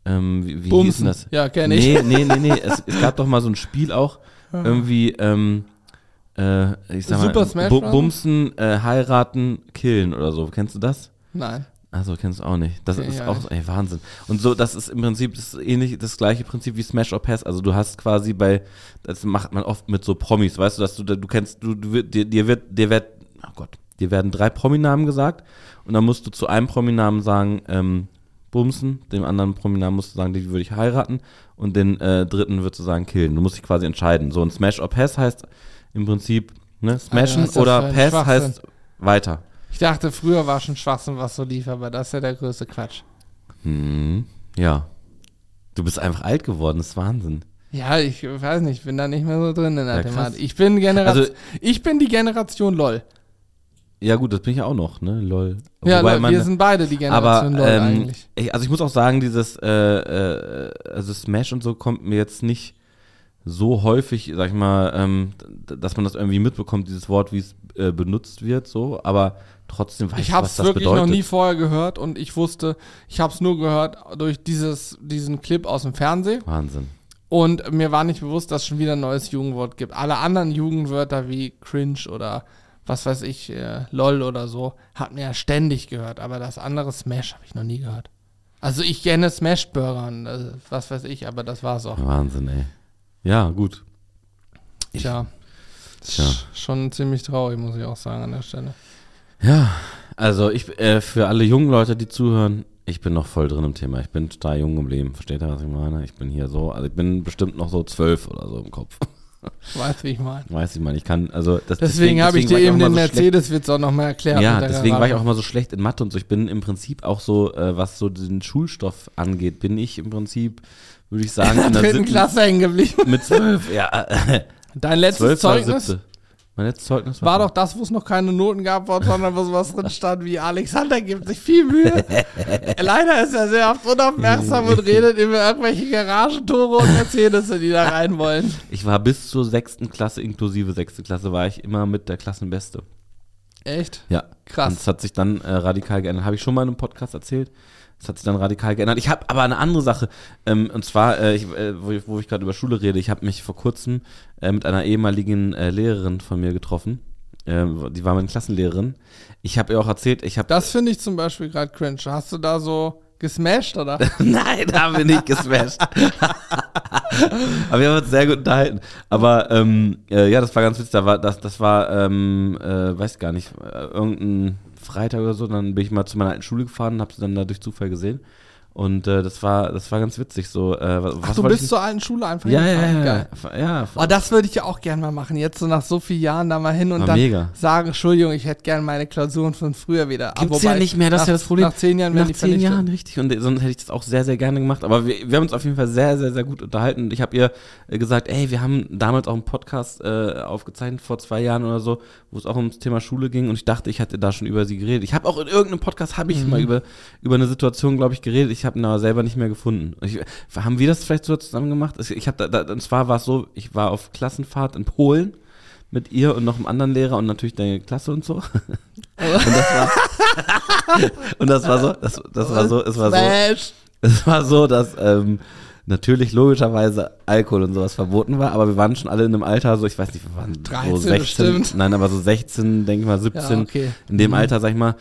ähm, wie, wie hieß Bumsen. denn das? Ja, kenn ich. Nee, nee, nee, nee. es, es gab doch mal so ein Spiel auch, [laughs] irgendwie, ähm, äh, ich sag mal, Super Smash Bu Bros? Bumsen, äh, heiraten, killen oder so. Kennst du das? Nein. Also kennst du auch nicht. Das Kenn ist auch ey, Wahnsinn. Und so, das ist im Prinzip das ist ähnlich das gleiche Prinzip wie Smash or Pass. Also du hast quasi bei, das macht man oft mit so Promis, weißt du, dass du, du kennst, du, du wird- dir, dir wird, dir wird, oh Gott, dir werden drei Prominamen gesagt und dann musst du zu einem Prominamen sagen, ähm, Bumsen, dem anderen Prominamen musst du sagen, die würde ich heiraten und den äh, dritten würdest du sagen, killen. Du musst dich quasi entscheiden. So ein Smash or Pass heißt im Prinzip, ne, smashen das oder Pass heißt weiter. Ich dachte, früher war schon Schwachsinn, was so lief, aber das ist ja der größte Quatsch. Hm, ja. Du bist einfach alt geworden, das ist Wahnsinn. Ja, ich weiß nicht, ich bin da nicht mehr so drin in der Ja. Thematik. Ich bin Generation, Also- ich bin die Generation LOL. Ja, gut, das bin ich ja auch noch, ne? Lol. Ja, Wobei LOL, meine- wir sind beide die aber Generation LOL ähm, eigentlich. ich, also ich muss auch sagen, dieses äh, äh, also Smash und so kommt mir jetzt nicht so häufig, sag ich mal, ähm, dass man das irgendwie mitbekommt, dieses Wort, wie es äh, benutzt wird, so, aber trotzdem weiß Ich ich, habe was es das wirklich bedeutet. noch nie vorher gehört und ich wusste, ich habe es nur gehört durch dieses, diesen Clip aus dem Fernsehen Wahnsinn. und mir war nicht bewusst, dass es schon wieder ein neues Jugendwort gibt. Alle anderen Jugendwörter wie cringe oder was weiß ich, äh, lol oder so, hat mir ja ständig gehört, aber das andere Smash habe ich noch nie gehört. Also ich kenne Smash Burger, und, äh, was weiß ich, aber das war's auch. Wahnsinn, ey. Ja, gut. Ich- Tja. Tja. Sch- Schon ziemlich traurig, muss ich auch sagen an der Stelle. Ja, also ich äh, für alle jungen Leute, die zuhören, ich bin noch voll drin im Thema. Ich bin total jung geblieben. Versteht ihr, was ich meine? Ich bin hier so, also ich bin bestimmt noch so zwölf oder so im Kopf. Weißt wie ich meine. Weiß ich mal, ich kann, also das, Deswegen, habe ich dir eben den so Mercedes-Witz auch nochmal erklärt. Ja, der deswegen war ich Garage. auch immer so schlecht in Mathe und so. Ich bin im Prinzip auch so, äh, was so den Schulstoff angeht, bin ich im Prinzip, würde ich sagen, [laughs] in der dritten siebten- Klasse hängen geblieben. mit zwölf, ja, Dein letztes zwölf war Zeugnis siebte. Mein letztes Zeugnis war doch das, wo es noch keine Noten gab, sondern wo sowas drin stand wie Alexander gibt sich viel Mühe. [laughs] Leider ist er sehr oft unaufmerksam und [laughs] redet über irgendwelche Garagentore und Mercedes, die da rein wollen. Ich war bis zur sechsten Klasse, inklusive sechste Klasse, war ich immer mit der Klassenbeste. Echt? Ja. Krass. Und es hat sich dann äh, radikal geändert. Habe ich schon mal in einem Podcast erzählt. Es hat sich dann radikal geändert. Ich habe aber eine andere Sache. Ähm, und zwar, äh, ich, äh, wo ich, wo ich gerade über Schule rede, ich habe mich vor kurzem äh, mit einer ehemaligen äh, Lehrerin von mir getroffen. Ähm, die war meine Klassenlehrerin. Ich habe ihr auch erzählt, ich habe. Das finde ich zum Beispiel gerade cringe. Hast du da so gesmashed, oder? [laughs] Nein, da haben wir nicht gesmashed. [laughs] Aber wir haben uns sehr gut unterhalten. Aber ähm, äh, ja, das war ganz witzig. Da war, das, das war, ähm, äh, weiß gar nicht, irgendein Freitag oder so. Dann bin ich mal zu meiner alten Schule gefahren und habe sie dann da durch Zufall gesehen. Und äh, das war, das war ganz witzig. So, äh, was Ach, du bist ich zur alten Schule einfach ja, ja, hingefahren. ja, Geil. ja, ja. Oh, das würde ich ja auch gerne mal machen. Jetzt so nach so vielen Jahren da mal hin und War dann mega. sagen, Entschuldigung, ich hätte gerne meine Klausuren von früher wieder. Ah, Gibt's wobei, ja nicht mehr, das ist ja das Problem. Nach zehn Jahren Nach die zehn. Jahren, richtig. Und sonst hätte ich das auch sehr, sehr gerne gemacht. Aber wir, wir haben uns auf jeden Fall sehr, sehr, sehr gut unterhalten. Und ich habe ihr äh, gesagt, ey, wir haben damals auch einen Podcast äh, aufgezeichnet, vor zwei Jahren oder so, wo es auch ums Thema Schule ging. Und ich dachte, ich hätte da schon über sie geredet. Ich habe auch in irgendeinem Podcast, habe ich Mhm. mal über, über eine Situation, glaube ich, geredet. Ich habe ihn aber selber nicht mehr gefunden. Ich, haben wir das vielleicht so zusammen gemacht? Ich, habe da, da, und zwar war es so, ich war auf Klassenfahrt in Polen mit ihr und noch einem anderen Lehrer und natürlich deine Klasse und so. [laughs] und das war [laughs] und das war so, das, das war so, es war so, es war so, dass ähm, natürlich logischerweise Alkohol und sowas verboten war, aber wir waren schon alle in einem Alter, so ich weiß nicht, wir waren 13 so 16, bestimmt. nein, aber so 16, denke ich mal 17, Ja, okay. in dem Mhm. Alter, sag ich mal.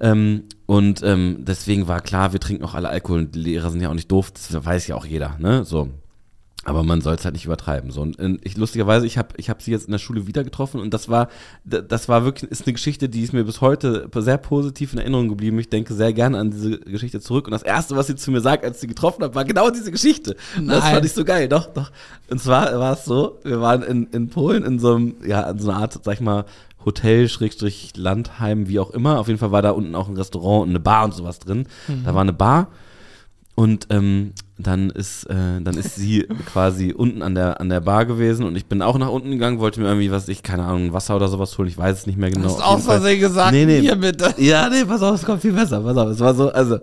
Ähm, und ähm, deswegen war klar, wir trinken auch alle Alkohol und die Lehrer sind ja auch nicht doof, das weiß ja auch jeder, ne? So. Aber man soll es halt nicht übertreiben. So, und ich lustigerweise, ich habe ich hab sie jetzt in der Schule wieder getroffen und das war, das war wirklich, ist eine Geschichte, die ist mir bis heute sehr positiv in Erinnerung geblieben. Ich denke sehr gerne an diese Geschichte zurück. Und das erste, was sie zu mir sagt, als ich sie getroffen habe, war genau diese Geschichte. Und das Nein. fand ich so geil, doch, doch. Und zwar war es so, wir waren in, in Polen in so einem, ja, in so einer Art, sag ich mal, Hotel, Schrägstrich, Landheim, wie auch immer. Auf jeden Fall war da unten auch ein Restaurant und eine Bar und sowas drin. Da war eine Bar. Und ähm, dann ist, äh, dann ist sie [laughs] quasi unten an der, an der Bar gewesen und ich bin auch nach unten gegangen, wollte mir irgendwie, was ich, keine Ahnung, Wasser oder sowas holen, ich weiß es nicht mehr genau. Hast jeden aus Versehen gesagt, Nee, nee. hier bitte. Ja, nee, pass auf, es kommt viel besser, pass auf, es war so, also,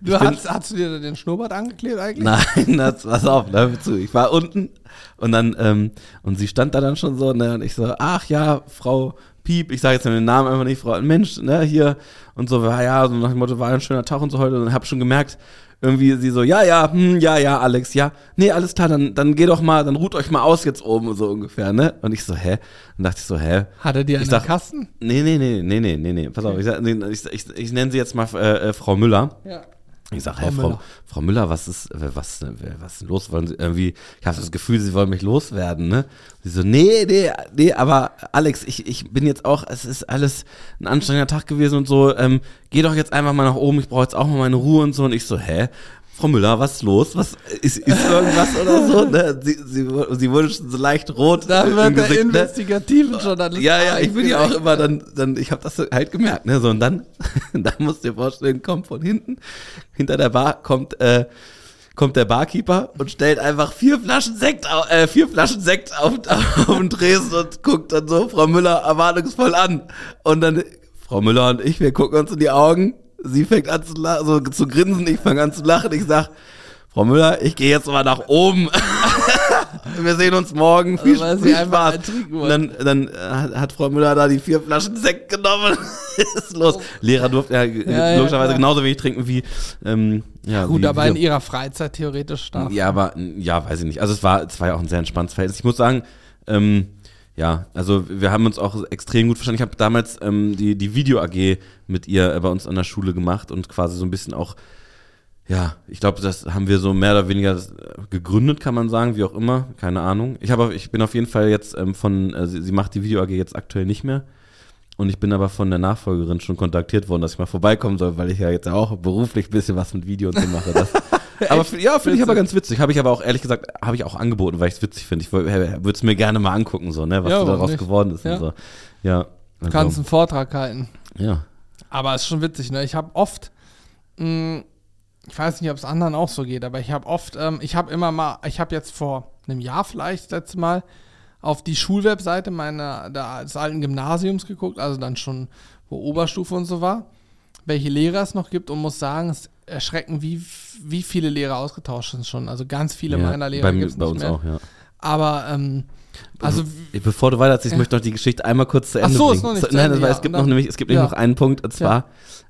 Du Ich bin- hast, hast du dir den Schnurrbart angeklebt eigentlich? Nein, das, pass auf, hör zu. Ich war unten und dann, ähm, und sie stand da dann schon so, ne, und ich so, ach ja, Frau Piep, ich sage jetzt den Namen einfach nicht, Frau, Mensch, ne, hier, und so, war ja, so nach dem Motto, war ein schöner Tag und so heute, und hab schon gemerkt, irgendwie sie so, ja, ja, hm, ja, ja, Alex, ja, nee, alles klar, dann, dann geh doch mal, dann ruht euch mal aus jetzt oben, so ungefähr, ne, und ich so, hä, und dachte ich so, hä, Hat er dir einen sag- Kasten? nee, nee, nee, nee, nee, nee, nee, pass auf, ich, ich, ich, ich nenne sie jetzt mal äh, äh, Frau Müller, Ja. Ich sag, Frau hey, Frau, Müller. Frau Müller, was ist, äh, was, äh, was ist denn los? Wollen Sie irgendwie, ich habe das Gefühl, Sie wollen mich loswerden, ne? Sie so, nee, nee, nee, aber Alex, ich, ich bin jetzt auch, es ist alles ein anstrengender Tag gewesen und so, ähm, geh doch jetzt einfach mal nach oben, ich brauche jetzt auch mal meine Ruhe und so. Und ich so, hä? Frau Müller, was ist los? Was ist, ist irgendwas oder so? [laughs] Ne? Sie, sie, sie wurde schon so leicht rot Da wird der Gesicht, ne? investigative Journalist. Ja, ja, ich bin ja auch immer dann, dann ich habe das halt gemerkt, ne, so und dann, [laughs] dann musst du dir vorstellen, kommt von hinten, hinter der Bar kommt, äh, kommt der Barkeeper und stellt einfach vier Flaschen Sekt, äh, vier Flaschen Sekt auf, [laughs] auf den Tresen und guckt dann so Frau Müller erwartungsvoll an und dann Frau Müller und ich, wir gucken uns in die Augen, sie fängt an zu, la- so, zu grinsen, ich fange an zu lachen, ich sag, Frau Müller, ich gehe jetzt mal nach oben. [laughs] Wir sehen uns morgen. Viel, Also, viel Spaß. dann, dann hat- Frau Müller da die vier Flaschen Sekt genommen. [laughs] ist los. Lehrer durften ja, ja, logischerweise klar. genauso wenig trinken wie. Ähm, ja, Gut, wie, aber wie, in ihrer Freizeit theoretisch stark. ja, aber ja, weiß ich nicht. Also es war, es war ja auch ein sehr entspanntes Verhältnis. Ich muss sagen, ähm, ja, also wir haben uns auch extrem gut verstanden. Ich habe damals ähm, die, die Video AG mit ihr äh, bei uns an der Schule gemacht und quasi so ein bisschen auch, ja, ich glaube, das haben wir so mehr oder weniger äh, gegründet, kann man sagen, wie auch immer, keine Ahnung. Ich habe, ich bin auf jeden Fall jetzt ähm, von, äh, sie, sie macht die Video AG jetzt aktuell nicht mehr. Und ich bin aber von der Nachfolgerin schon kontaktiert worden, dass ich mal vorbeikommen soll, weil ich ja jetzt auch beruflich ein bisschen was mit Video und so mache. Das, aber ja, finde ich aber ganz witzig. Habe ich aber auch ehrlich gesagt, habe ich auch angeboten, weil ich es witzig finde. Ich würde es mir gerne mal angucken, so, ne, was Ja, daraus nicht? geworden ist Ja. und so. Ja. Also, Kannst einen Vortrag halten. ja. Aber es ist schon witzig, ne? Ich habe oft, mh, ich weiß nicht, ob es anderen auch so geht, aber ich habe oft, ähm, ich habe immer mal, ich habe jetzt vor einem Jahr vielleicht das letzte Mal auf die Schulwebseite meiner, des alten Gymnasiums geguckt, also dann schon, wo Oberstufe und so war, welche Lehrer es noch gibt und muss sagen, es ist erschreckend, wie, wie viele Lehrer ausgetauscht sind schon. Also ganz viele ja. meiner Lehrer gibt es bei nicht uns mehr. auch, ja. Aber, ähm, also, Bevor du weiterziehst, ich möchte noch die Geschichte einmal kurz zu Ach Ende so, bringen. ist noch nicht Nein, Ende, ja, es gibt noch nämlich, es gibt nämlich noch einen Punkt, und zwar,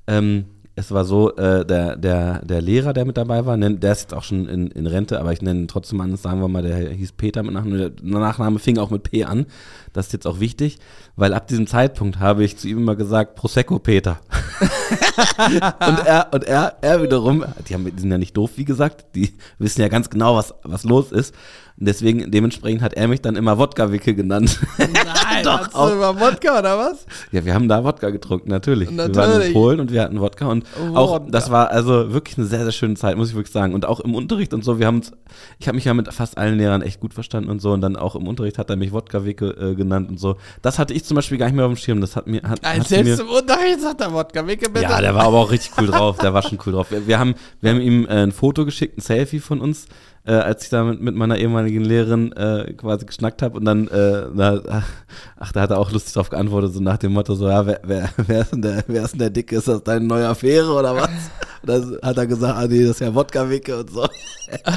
ähm, es war so, äh, der, der, der Lehrer, der mit dabei war, nenn- der ist jetzt auch schon in, in Rente, aber ich nenne ihn trotzdem an, sagen wir mal, der hieß Peter mit Nachname, der Nachname fing auch mit P an. Das ist jetzt auch wichtig, weil ab diesem Zeitpunkt habe ich zu ihm immer gesagt, Prosecco Peter. [laughs] und er, und er, er wiederum, die, haben, die sind ja nicht doof, wie gesagt, die wissen ja ganz genau, was, was los ist. Deswegen, dementsprechend hat er mich dann immer Wodka-Wickel genannt. nein, [laughs] Doch, hast auch. du über Wodka oder was? Ja, wir haben da Wodka getrunken, natürlich. Wir waren in Natürlich. Polen und wir hatten Wodka und auch, Wodka. das war also wirklich eine sehr, sehr schöne Zeit, muss ich wirklich sagen. Und auch im Unterricht und so, wir haben uns, ich habe mich ja mit fast allen Lehrern echt gut verstanden und so und dann auch im Unterricht hat er mich Wodka-Wicke äh, genannt und so. Das hatte ich zum Beispiel gar nicht mehr auf dem Schirm, das hat mir, hat, Nein, hat sie mir, selbst im Unterricht sagt er Wodka. Wicke bitte. ja, der war aber auch richtig cool drauf, der war schon cool drauf. Wir, wir haben, wir haben ihm äh, ein Foto geschickt, ein Selfie von uns, äh, als ich da mit, mit meiner ehemaligen Lehrerin äh, quasi geschnackt habe und dann, äh, na, [laughs] ach, da hat er auch lustig drauf geantwortet, so nach dem Motto, so, ja, wer, wer, [laughs] wer, ist, denn der, wer ist denn der Dicke, ist das deine neue Affäre oder was? [laughs] Und dann hat er gesagt, ah nee, das ist ja Wodka-Wicke und so. Das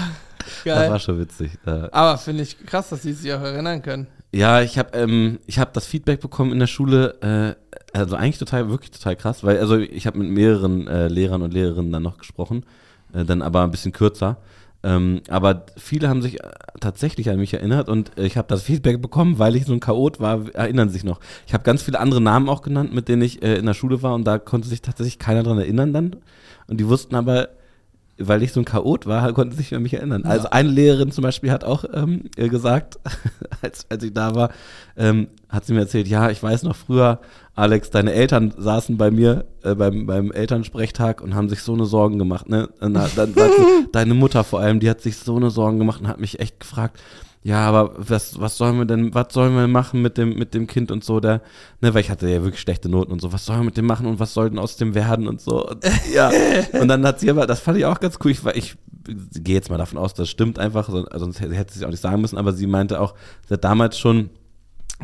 Geil. war schon witzig. Äh, Aber finde ich krass, dass sie sich auch erinnern können. Ja, ich habe ähm, ich hab das Feedback bekommen in der Schule, äh, also eigentlich total, wirklich total krass, weil also ich habe mit mehreren äh, Lehrern und Lehrerinnen dann noch gesprochen, äh, dann aber ein bisschen kürzer. Ähm, aber viele haben sich äh, tatsächlich an mich erinnert und äh, ich habe das Feedback bekommen, weil ich so ein Chaot war, erinnern sich noch. Ich habe ganz viele andere Namen auch genannt, mit denen ich äh, in der Schule war und da konnte sich tatsächlich keiner dran erinnern dann. Und die wussten aber, weil ich so ein Chaot war, [laughs] konnten sich an mich erinnern. Also eine Lehrerin zum Beispiel hat auch ähm, äh, gesagt, [laughs] als, als ich da war, ähm, hat sie mir erzählt, ja, ich weiß noch früher, Alex, deine Eltern saßen bei mir äh, beim, beim Elternsprechtag und haben sich so eine Sorgen gemacht. Ne? Und dann, dann sagt sie, deine Mutter vor allem, die hat sich so eine Sorgen gemacht und hat mich echt gefragt, ja, aber was, was sollen wir denn, was sollen wir machen mit dem, mit dem Kind und so, der, ne, weil ich hatte ja wirklich schlechte Noten und so, was sollen wir mit dem machen und was soll denn aus dem werden und so. Und, ja. und dann hat sie aber, das fand ich auch ganz cool, ich, ich gehe jetzt mal davon aus, das stimmt einfach, sonst hätte sie es auch nicht sagen müssen, aber sie meinte auch, sie hat damals schon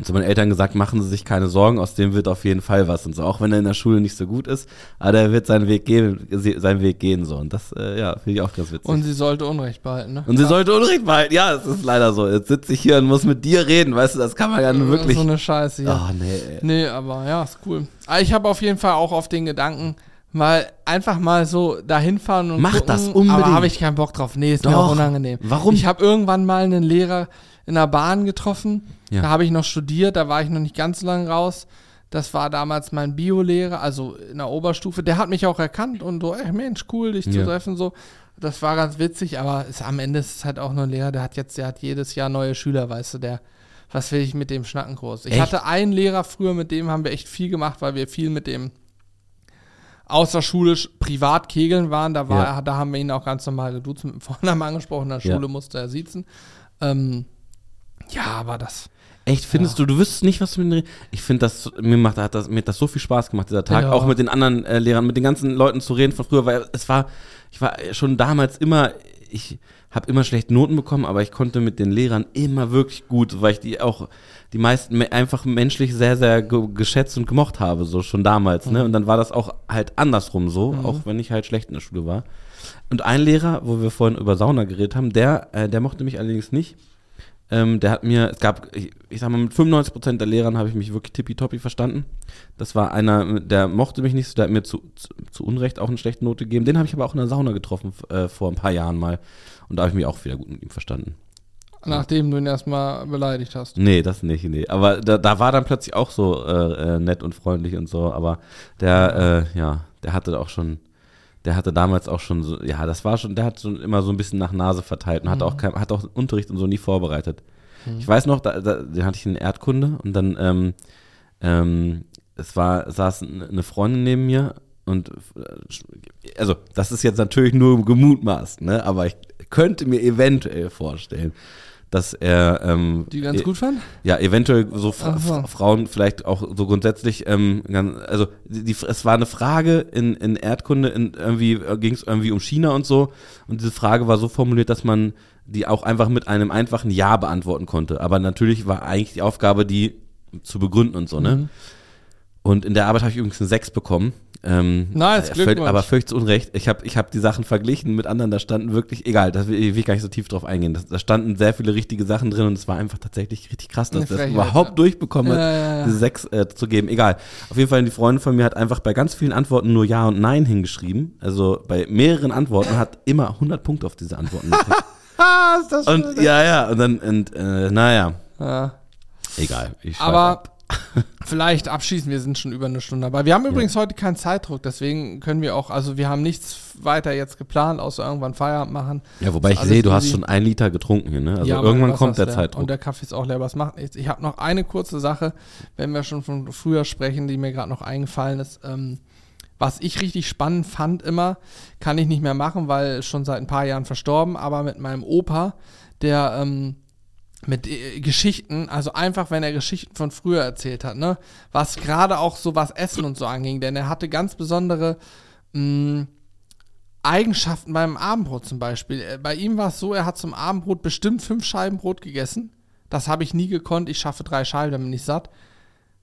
zu meinen Eltern gesagt, machen Sie sich keine Sorgen, aus dem wird auf jeden Fall was und so. Auch wenn er in der Schule nicht so gut ist, aber er wird seinen Weg gehen, seinen Weg gehen so. Und das, äh, ja, finde ich auch ganz witzig. Und sie sollte Unrecht behalten, ne? Und sie sollte Unrecht behalten, ja, das ist leider so. Jetzt sitze ich hier und muss mit dir reden, weißt du, das kann man ja nur wirklich. So eine Scheiße, ja. Oh, nee. Nee, aber ja, ist cool. Aber ich habe auf jeden Fall auch auf den Gedanken, mal einfach mal so dahin fahren und Mach gucken, das unbedingt. Aber habe ich keinen Bock drauf. Nee, ist mir Doch. auch unangenehm. Warum? Ich habe irgendwann mal einen Lehrer in der Bahn getroffen. Ja. Da habe ich noch studiert, da war ich noch nicht ganz so lange raus. Das war damals mein Biolehrer, also in der Oberstufe. Der hat mich auch erkannt und so, ey Mensch, cool, dich zu Ja. treffen. So. Das war ganz witzig, aber ist, am Ende ist es halt auch nur ein Lehrer, der hat jetzt, der hat jedes Jahr neue Schüler, weißt du, der, was will ich mit dem schnacken groß? Ich Echt? hatte einen Lehrer früher, mit dem haben wir echt viel gemacht, weil wir viel mit dem außerschulisch privat kegeln waren. Da, war, Ja. da haben wir ihn auch ganz normal geduzt mit dem Vornamen angesprochen. In der Ja. Schule musste er siezen. Ähm, ja, aber das. Echt, findest du, du wüsstest nicht, was du mit den Ich finde das, mir macht hat das, mir hat das so viel Spaß gemacht, dieser Tag, Ja. auch mit den anderen äh, Lehrern, mit den ganzen Leuten zu reden von früher, weil es war, ich war schon damals immer, ich habe immer schlechte Noten bekommen, aber ich konnte mit den Lehrern immer wirklich gut, weil ich die auch, die meisten me- einfach menschlich sehr, sehr ge geschätzt und gemocht habe, so schon damals, ne? Und dann war das auch halt andersrum so, auch wenn ich halt schlecht in der Schule war. Und ein Lehrer, wo wir vorhin über Sauna geredet haben, der, äh, der mochte mich allerdings nicht. Ähm, der hat mir, es gab, ich, ich sag mal, mit 95% der Lehrern habe ich mich wirklich tippitoppi verstanden. Das war einer, der mochte mich nicht so, der hat mir zu, zu, zu Unrecht auch eine schlechte Note gegeben. Den habe ich aber auch in der Sauna getroffen äh, vor ein paar Jahren mal. Und da habe ich mich auch wieder gut mit ihm verstanden. Nachdem du ihn erstmal beleidigt hast. Nee, das nicht, nee. Aber da, da war dann plötzlich auch so äh, äh, nett und freundlich und so. Aber der, äh, ja, der hatte auch schon, der hatte damals auch schon so, ja, das war schon, der hat schon immer so ein bisschen nach Nase verteilt und hat auch kein, hat auch Unterricht und so nie vorbereitet. Ich weiß noch, da, da, den hatte ich in Erdkunde und dann, ähm, ähm, es war, saß eine Freundin neben mir und, äh, also, das ist jetzt natürlich nur gemutmaßt, ne, aber ich könnte mir eventuell vorstellen, dass er, ähm, Die ganz e- gut fand? ja, eventuell so Fra. Fra- Frauen vielleicht auch so grundsätzlich, ähm, ganz, also die, die, es war eine Frage in, in Erdkunde, in, irgendwie ging es irgendwie um China und so und diese Frage war so formuliert, dass man die auch einfach mit einem einfachen Ja beantworten konnte. Aber natürlich war eigentlich die Aufgabe, die zu begründen und so, ne? Mhm. Und in der Arbeit habe ich übrigens eine 6 bekommen. Ähm, Nice, äh, Glückwunsch. aber völlig zu Unrecht. Ich habe ich hab die Sachen verglichen mit anderen, da standen wirklich, egal, da will ich gar nicht so tief drauf eingehen. Das, da standen sehr viele richtige Sachen drin und es war einfach tatsächlich richtig krass, dass Eine das überhaupt ja. durchbekommen hat, Ja, ja, ja. diese 6 äh, zu geben. Egal. Auf jeden Fall, die Freundin von mir hat einfach bei ganz vielen Antworten nur Ja und Nein hingeschrieben. Also bei mehreren Antworten hat immer 100 Punkte auf diese Antworten [laughs] gekriegt. Ist das Und ja, ja, und dann, und, äh, naja, Ja. egal. Ich Aber ab. Vielleicht abschließen, wir sind schon über eine Stunde dabei. Wir haben übrigens heute keinen Zeitdruck, deswegen können wir auch, also wir haben nichts weiter jetzt geplant, außer irgendwann Feierabend machen. Ja, wobei ich sehe, du hast schon ein Liter getrunken hier, ne? Also Ja, irgendwann kommt der leer. Zeitdruck. Und der Kaffee ist auch leer, was macht nichts. Ich habe noch eine kurze Sache, wenn wir schon von früher sprechen, die mir gerade noch eingefallen ist. Ähm, was ich richtig spannend fand immer, kann ich nicht mehr machen, weil schon seit ein paar Jahren verstorben, aber mit meinem Opa, der ähm, mit äh, Geschichten, also einfach, wenn er Geschichten von früher erzählt hat, ne, was gerade auch so was Essen und so anging, denn er hatte ganz besondere mh, Eigenschaften beim Abendbrot zum Beispiel. Äh, Bei ihm war es so, er hat zum Abendbrot bestimmt fünf Scheiben Brot gegessen. Das habe ich nie gekonnt. Ich schaffe drei Scheiben, dann bin ich satt.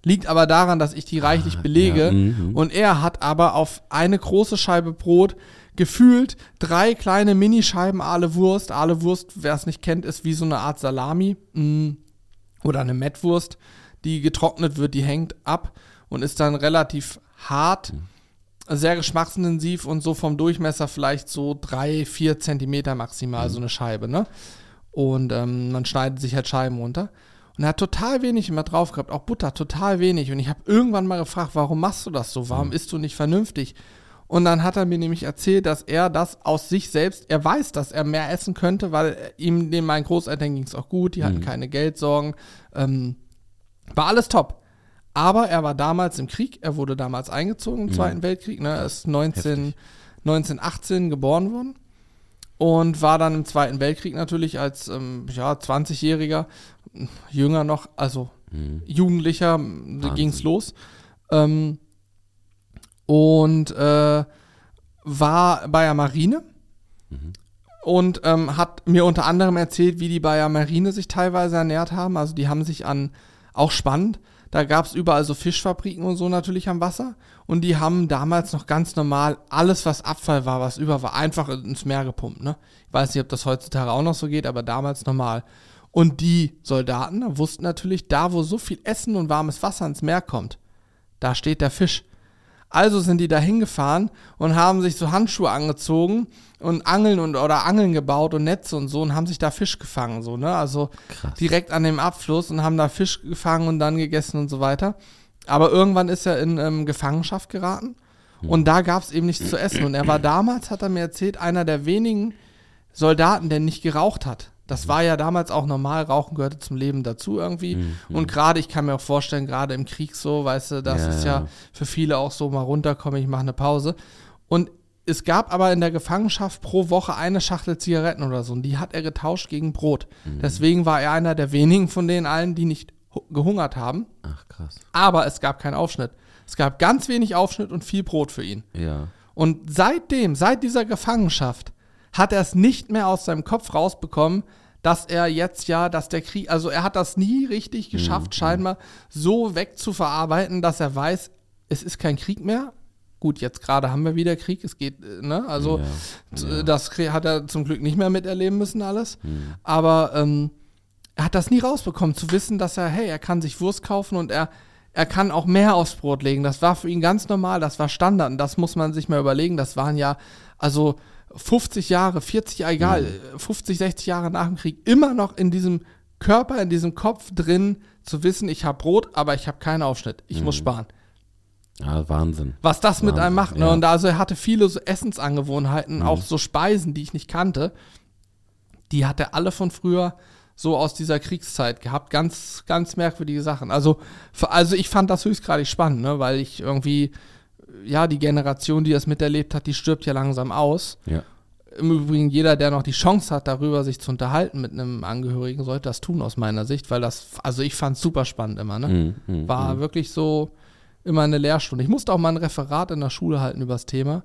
Liegt aber daran, dass ich die reichlich belege. ja, mhm. Und er hat aber auf eine große Scheibe Brot gefühlt drei kleine Minischeiben Aale Wurst. Aale Wurst, wer es nicht kennt, ist wie so eine Art Salami mm, oder eine Mettwurst, die getrocknet wird, die hängt ab und ist dann relativ hart, sehr geschmacksintensiv und so vom Durchmesser vielleicht so drei, vier Zentimeter maximal, so eine Scheibe, ne? Und ähm, man schneidet sich halt Scheiben runter. Und er hat total wenig immer drauf gehabt, auch Butter, total wenig. Und ich habe irgendwann mal gefragt, warum machst du das so? Warum isst du nicht vernünftig? Und dann hat er mir nämlich erzählt, dass er das aus sich selbst, er weiß, dass er mehr essen könnte, weil ihm, den meinen Großeltern ging es auch gut, die hatten keine Geldsorgen, ähm, war alles top. Aber er war damals im Krieg, er wurde damals eingezogen im Zweiten Weltkrieg, ne? er ist 19, 1918 geboren worden. und war dann im Zweiten Weltkrieg natürlich als ähm, ja, 20-Jähriger, jünger noch, also Jugendlicher, da ging es los. Ähm, und äh, war bei der Marine und ähm, hat mir unter anderem erzählt, wie die bei der Marine sich teilweise ernährt haben. Also die haben sich an, auch spannend, da gab es überall so Fischfabriken und so natürlich am Wasser. Und die haben damals noch ganz normal alles, was Abfall war, was über war, einfach ins Meer gepumpt. Ne? Ich weiß nicht, ob das heutzutage auch noch so geht, aber damals normal. Und die Soldaten wussten natürlich, da wo so viel Essen und warmes Wasser ins Meer kommt, da steht der Fisch. Also sind die da hingefahren und haben sich so Handschuhe angezogen und Angeln und oder Angeln gebaut und Netze und so und haben sich da Fisch gefangen, so, ne? Also Krass. direkt an dem Abfluss und haben da Fisch gefangen und dann gegessen und so weiter. Aber irgendwann ist er in ähm, Gefangenschaft geraten und da gab es eben nichts zu essen. Und er war damals, hat er mir erzählt, einer der wenigen Soldaten, der nicht geraucht hat. Das war ja damals auch normal, Rauchen gehörte zum Leben dazu irgendwie. Und gerade, ich kann mir auch vorstellen, gerade im Krieg so, weißt du, das Ja, ist ja. für viele auch so mal runterkommen, ich mache eine Pause. Und es gab aber in der Gefangenschaft pro Woche eine Schachtel Zigaretten oder so. Und die hat er getauscht gegen Brot. Deswegen war er einer der wenigen von denen allen, die nicht hu- gehungert haben. Ach, krass. Aber es gab keinen Aufschnitt. Es gab ganz wenig Aufschnitt und viel Brot für ihn. Ja. Und seitdem, seit dieser Gefangenschaft, hat er es nicht mehr aus seinem Kopf rausbekommen, dass er jetzt ja, dass der Krieg, also er hat das nie richtig geschafft, scheinbar so wegzuverarbeiten, dass er weiß, es ist kein Krieg mehr. Gut, jetzt gerade haben wir wieder Krieg, es geht, äh, ne, also Ja, t- das hat er zum Glück nicht mehr miterleben müssen alles. Aber ähm, er hat das nie rausbekommen, zu wissen, dass er, hey, er kann sich Wurst kaufen und er, er kann auch mehr aufs Brot legen. Das war für ihn ganz normal, das war Standard und das muss man sich mal überlegen. Das waren ja, also 50 Jahre, 40 Jahre, egal, äh, 50, 60 Jahre nach dem Krieg, immer noch in diesem Körper, in diesem Kopf drin, zu wissen, ich habe Brot, aber ich habe keinen Aufschnitt. Ich muss sparen. Ja, Wahnsinn. Was das mit Wahnsinn, einem macht. Ne? ja. Und also er hatte viele so Essensangewohnheiten, auch so Speisen, die ich nicht kannte. Die hat er alle von früher so aus dieser Kriegszeit gehabt. Ganz, ganz merkwürdige Sachen. Also, also ich fand das höchstgradig spannend, ne? weil ich irgendwie, ja, die Generation, die das miterlebt hat, die stirbt ja langsam aus. Ja. Im Übrigen, jeder, der noch die Chance hat, darüber sich zu unterhalten mit einem Angehörigen, sollte das tun aus meiner Sicht, weil das, also ich fand es super spannend immer, ne? Mhm, mhm, War wirklich so immer eine Lehrstunde. Ich musste auch mal ein Referat in der Schule halten über das Thema.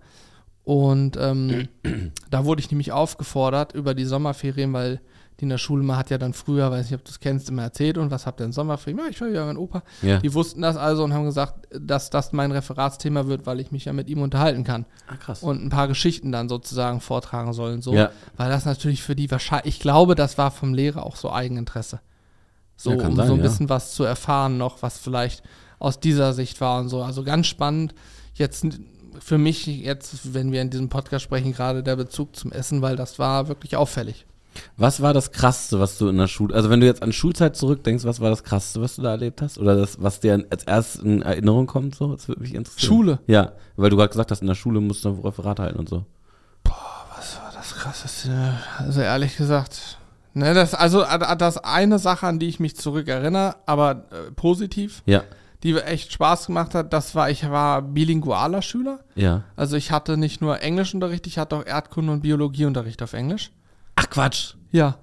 Und ähm, [clears throat] da wurde ich nämlich aufgefordert über die Sommerferien, weil die in der Schule mal hat ja dann früher, weiß nicht, ob du es kennst, immer erzählt und was habt ihr in Sommerferien? Ja, ich war wieder mit Opa. Ja. Die wussten das also und haben gesagt, dass das mein Referatsthema wird, weil ich mich ja mit ihm unterhalten kann Ah, krass. und ein paar Geschichten dann sozusagen vortragen sollen. So. Ja. Weil das natürlich für die wahrscheinlich, ich glaube, das war vom Lehrer auch so Eigeninteresse. So, Ja, kann um sein, so ein ja. bisschen was zu erfahren noch, was vielleicht aus dieser Sicht war und so. Also ganz spannend. Jetzt für mich, jetzt, wenn wir in diesem Podcast sprechen, gerade der Bezug zum Essen, weil das war wirklich auffällig. Was war das Krasseste, was du in der Schule, also wenn du jetzt an Schulzeit zurückdenkst, was war das Krasseste, was du da erlebt hast? Oder das, was dir als erstes in Erinnerung kommt, so? Das würde mich interessieren. Schule? Ja, weil du gerade gesagt hast, in der Schule musst du ein Referat halten und so. Was war das krasseste? Also ehrlich gesagt, ne, das, also äh, das eine Sache, an die ich mich zurückerinnere, aber äh, positiv, Ja, die echt Spaß gemacht hat, das war, ich war bilingualer Schüler. ja. Also ich hatte nicht nur Englischunterricht, ich hatte auch Erdkunde und Biologieunterricht auf Englisch. Ach Quatsch. Ja.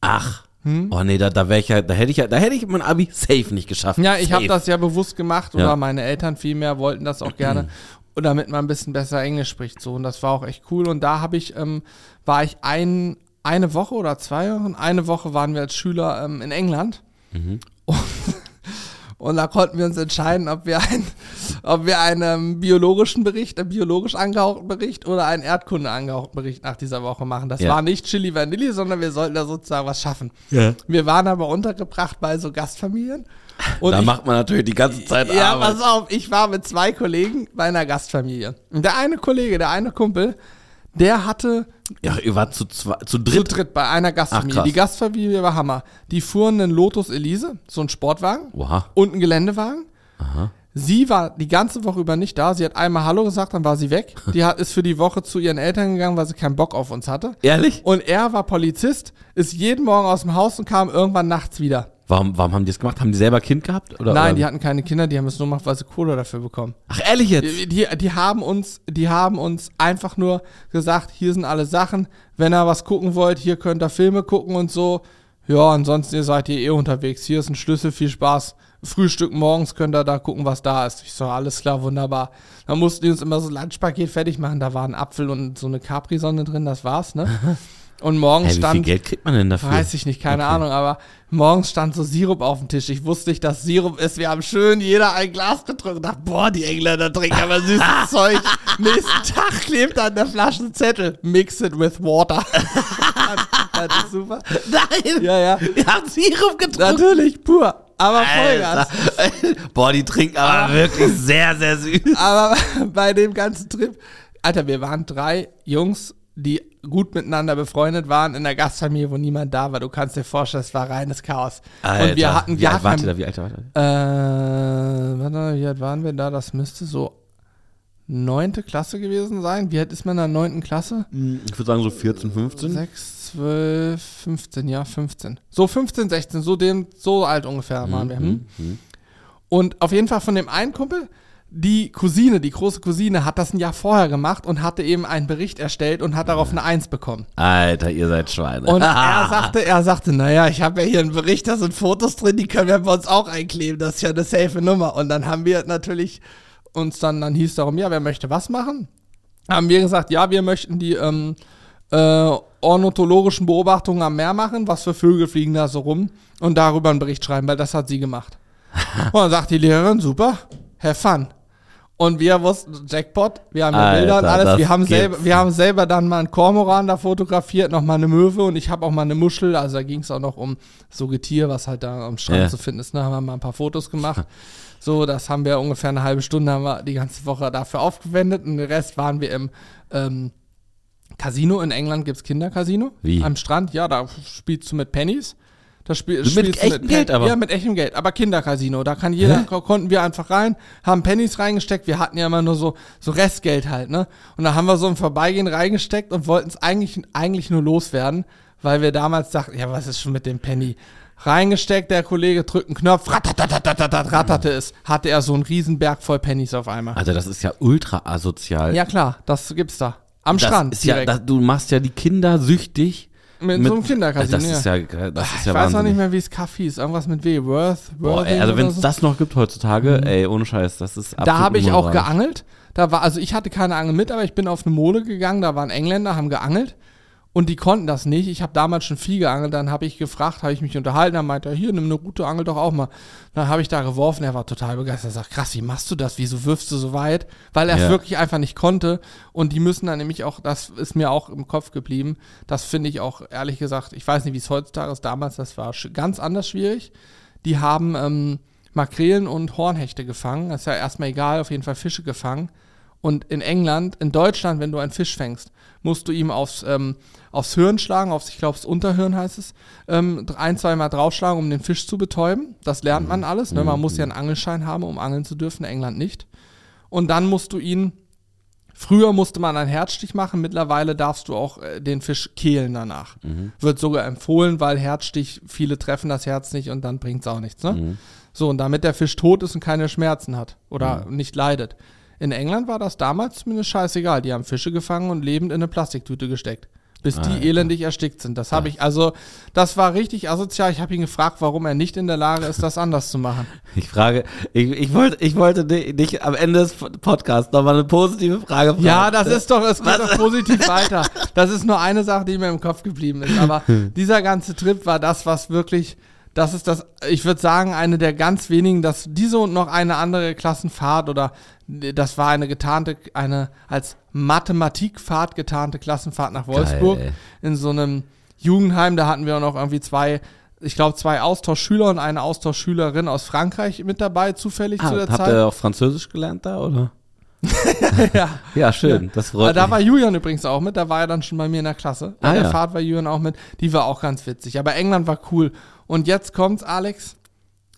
Ach. Hm? Oh nee, da, da wäre ich ja, da hätte ich ja, da hätte ich mein Abi safe nicht geschafft. Ja, ich habe das ja bewusst gemacht oder Ja. meine Eltern vielmehr wollten das auch gerne. Und damit man ein bisschen besser Englisch spricht. So, und das war auch echt cool. Und da habe ich, ähm, war ich ein, eine Woche oder zwei Wochen, eine Woche waren wir als Schüler ähm, in England. Und, und da konnten wir uns entscheiden, ob wir, ein, ob wir einen biologischen Bericht, einen biologisch angehauchten Bericht oder einen Erdkunde angehauchten Bericht nach dieser Woche machen. Das Ja. war nicht Chili Vanilli, sondern wir sollten da sozusagen was schaffen. Ja. Wir waren aber untergebracht bei so Gastfamilien. Und da ich, macht man natürlich die ganze Zeit ja, Arbeit. pass auf, ich war mit zwei Kollegen bei einer Gastfamilie. Und der eine Kollege, der eine Kumpel, der hatte Ja, ihr wart zu, zwei, zu zu dritt. dritt bei einer Gastfamilie. krass. Die Gastfamilie war Hammer. Die fuhren einen Lotus Elise, so einen Sportwagen Oha. und einen Geländewagen. Sie war die ganze Woche über nicht da. Sie hat einmal Hallo gesagt, dann war sie weg. [laughs] Die hat, ist für die Woche zu ihren Eltern gegangen, weil sie keinen Bock auf uns hatte. Ehrlich? Und er war Polizist, ist jeden Morgen aus dem Haus und kam irgendwann nachts wieder. Warum, warum haben die das gemacht? Haben die selber Kind gehabt? Oder, Nein, oder? die hatten keine Kinder, die haben es nur gemacht, weil sie Kohle dafür bekommen. Ach, ehrlich jetzt? Die, die, die haben uns, die haben uns einfach nur gesagt, hier sind alle Sachen. Wenn ihr was gucken wollt, hier könnt ihr Filme gucken und so. Ja, ansonsten ihr seid ihr eh unterwegs. Hier ist ein Schlüssel, viel Spaß. Frühstück morgens könnt ihr da gucken, was da ist. Ich so, alles klar, wunderbar. Dann mussten die uns immer so ein Lunchpaket fertig machen. Da war ein Apfel und so eine Capri-Sonne drin, das war's, ne? [laughs] Und morgens Hä, wie viel stand. Geld kriegt man denn dafür? Weiß ich nicht, keine Okay. Ahnung, aber morgens stand so Sirup auf dem Tisch. Ich wusste nicht, dass Sirup ist. Wir haben schön jeder ein Glas getrunken und dachte, boah, die Engländer trinken aber süßes [laughs] Zeug. Nächsten Tag klebt an der Flasche ein Zettel. Mix it with water. [laughs] das ist super. Nein! Ja, ja. Wir haben Sirup getrunken. Natürlich, pur. Aber Vollgas. [laughs] Boah, die trinken aber wirklich sehr, sehr süß. Aber bei dem ganzen Trip, Alter, wir waren drei Jungs, die gut miteinander befreundet waren in der Gastfamilie, wo niemand da war. Du kannst dir vorstellen, es war reines Chaos. Und wir hatten wie alt wart ihr kein, da? Wie alt ihr? Äh, warte, wie alt waren wir da? Das müsste so neunte Klasse gewesen sein. Wie alt ist man in der neunten Klasse? Ich würde sagen so 14, 15. 6, 12, 15, ja, 15. So 15, 16, so dem, so alt ungefähr waren wir. Hm? Mhm. Und auf jeden Fall von dem einen Kumpel, die Cousine, die große Cousine, hat das ein Jahr vorher gemacht und hatte eben einen Bericht erstellt und hat darauf eine Eins bekommen. Alter, ihr seid Schweine. Und [laughs] er sagte, er sagte, naja, ich habe ja hier einen Bericht, da sind Fotos drin, die können wir bei uns auch einkleben, das ist ja eine safe Nummer. Und dann haben wir natürlich uns dann, dann hieß darum, ja, wer möchte was machen? Haben wir gesagt, ja, wir möchten die ähm, äh, ornithologischen Beobachtungen am Meer machen, was für Vögel fliegen da so rum und darüber einen Bericht schreiben, weil das hat sie gemacht. [laughs] und dann sagt die Lehrerin, super, have fun. Und wir wussten, Jackpot, wir haben ja Bilder und alles, wir haben, selber, wir haben selber dann mal einen Kormoran da fotografiert, noch mal eine Möwe und ich habe auch mal eine Muschel, also da ging es auch noch um so Getier, was halt da am Strand Ja. zu finden ist, da haben wir mal ein paar Fotos gemacht. [laughs] So, das haben wir ungefähr eine halbe Stunde haben wir die ganze Woche dafür aufgewendet und den Rest waren wir im ähm, Casino. In England gibt es Kindercasino. Wie? Am Strand, ja, da spielst du mit Pennies. Da spiel, Mit spielst echtem Pen- Geld aber? Ja, mit echtem Geld. Aber Kindercasino. Da kann jeder, Hä? ko- konnten wir einfach rein, haben Pennies reingesteckt. Wir hatten ja immer nur so, so Restgeld halt, ne? Und da haben wir so im Vorbeigehen reingesteckt und wollten es eigentlich, eigentlich nur loswerden, weil wir damals dachten, ja, was ist schon mit dem Penny? Reingesteckt, der Kollege drückt einen Knopf, ratterte es, hatte er so einen Riesenberg voll Pennies auf einmal. Alter, das ist ja ultra asozial. Ja klar, das gibt's da. Am das Strand Ist ja, das, du machst ja die Kinder süchtig. Mit, so einem Kindercasino. Das ist ja, das ist ich ja weiß noch nicht mehr, wie es Kaffee ist. Irgendwas mit W. Worth, Boah, ey, also wenn es so. das noch gibt heutzutage, ey, ohne Scheiß, das ist Da habe ich auch geangelt. Da war, also ich hatte keine Angel mit, aber ich bin auf eine Mole gegangen, da waren Engländer, haben geangelt und die konnten das nicht. Ich habe damals schon viel geangelt, dann habe ich gefragt, habe ich mich unterhalten, dann meinte er, hier, nimm eine gute Angel doch auch mal. Dann habe ich da geworfen, er war total begeistert, er sagt, krass, wie machst du das, wieso wirfst du so weit? Weil er es Ja. wirklich einfach nicht konnte und die müssen dann nämlich auch, das ist mir auch im Kopf geblieben, das finde ich auch, ehrlich gesagt, ich weiß nicht, wie es heutzutage ist, damals, das war ganz anders schwierig. Die haben ähm, Makrelen und Hornhechte gefangen, das ist ja erstmal egal, auf jeden Fall Fische gefangen. Und in England, in Deutschland, wenn du einen Fisch fängst, musst du ihm aufs, ähm, aufs Hirn schlagen, aufs, ich glaube, das Unterhirn heißt es, ähm, ein, zweimal draufschlagen, um den Fisch zu betäuben. Das lernt man alles. Ne? Man muss ja einen Angelschein haben, um angeln zu dürfen, in England nicht. Und dann musst du ihn, früher musste man einen Herzstich machen, mittlerweile darfst du auch äh, den Fisch kehlen danach. Wird sogar empfohlen, weil Herzstich, viele treffen das Herz nicht und dann bringt es auch nichts. Ne? So, und damit der Fisch tot ist und keine Schmerzen hat oder nicht leidet. In England war das damals zumindest scheißegal. Die haben Fische gefangen und lebend in eine Plastiktüte gesteckt. Bis die Alter. elendig erstickt sind. Das habe ich, also, das war richtig asozial. Ich habe ihn gefragt, warum er nicht in der Lage ist, das anders zu machen. [laughs] Ich frage, ich, ich wollte, ich wollte di- dich am Ende des Podcasts nochmal eine positive Frage fragen. Ja, das ist doch, es geht doch positiv weiter. Das ist nur eine Sache, die mir im Kopf geblieben ist. Aber dieser ganze Trip war das, was wirklich, das ist das, ich würde sagen, eine der ganz wenigen, dass diese und noch eine andere Klassenfahrt oder das war eine getarnte, eine als Mathematikfahrt getarnte Klassenfahrt nach Wolfsburg ey. in so einem Jugendheim. Da hatten wir auch noch irgendwie zwei, ich glaube, zwei Austauschschüler und eine Austauschschülerin aus Frankreich mit dabei, zufällig Ah, zu der habt Zeit. ihr auch Französisch gelernt da, oder? [laughs] ja. Ja, schön. Das freut da mich. war Julian übrigens auch mit, da war er dann schon bei mir in der Klasse. Bei Ah, der ja. Fahrt war Julian auch mit, die war auch ganz witzig. Aber England war cool. Und jetzt kommt's, Alex.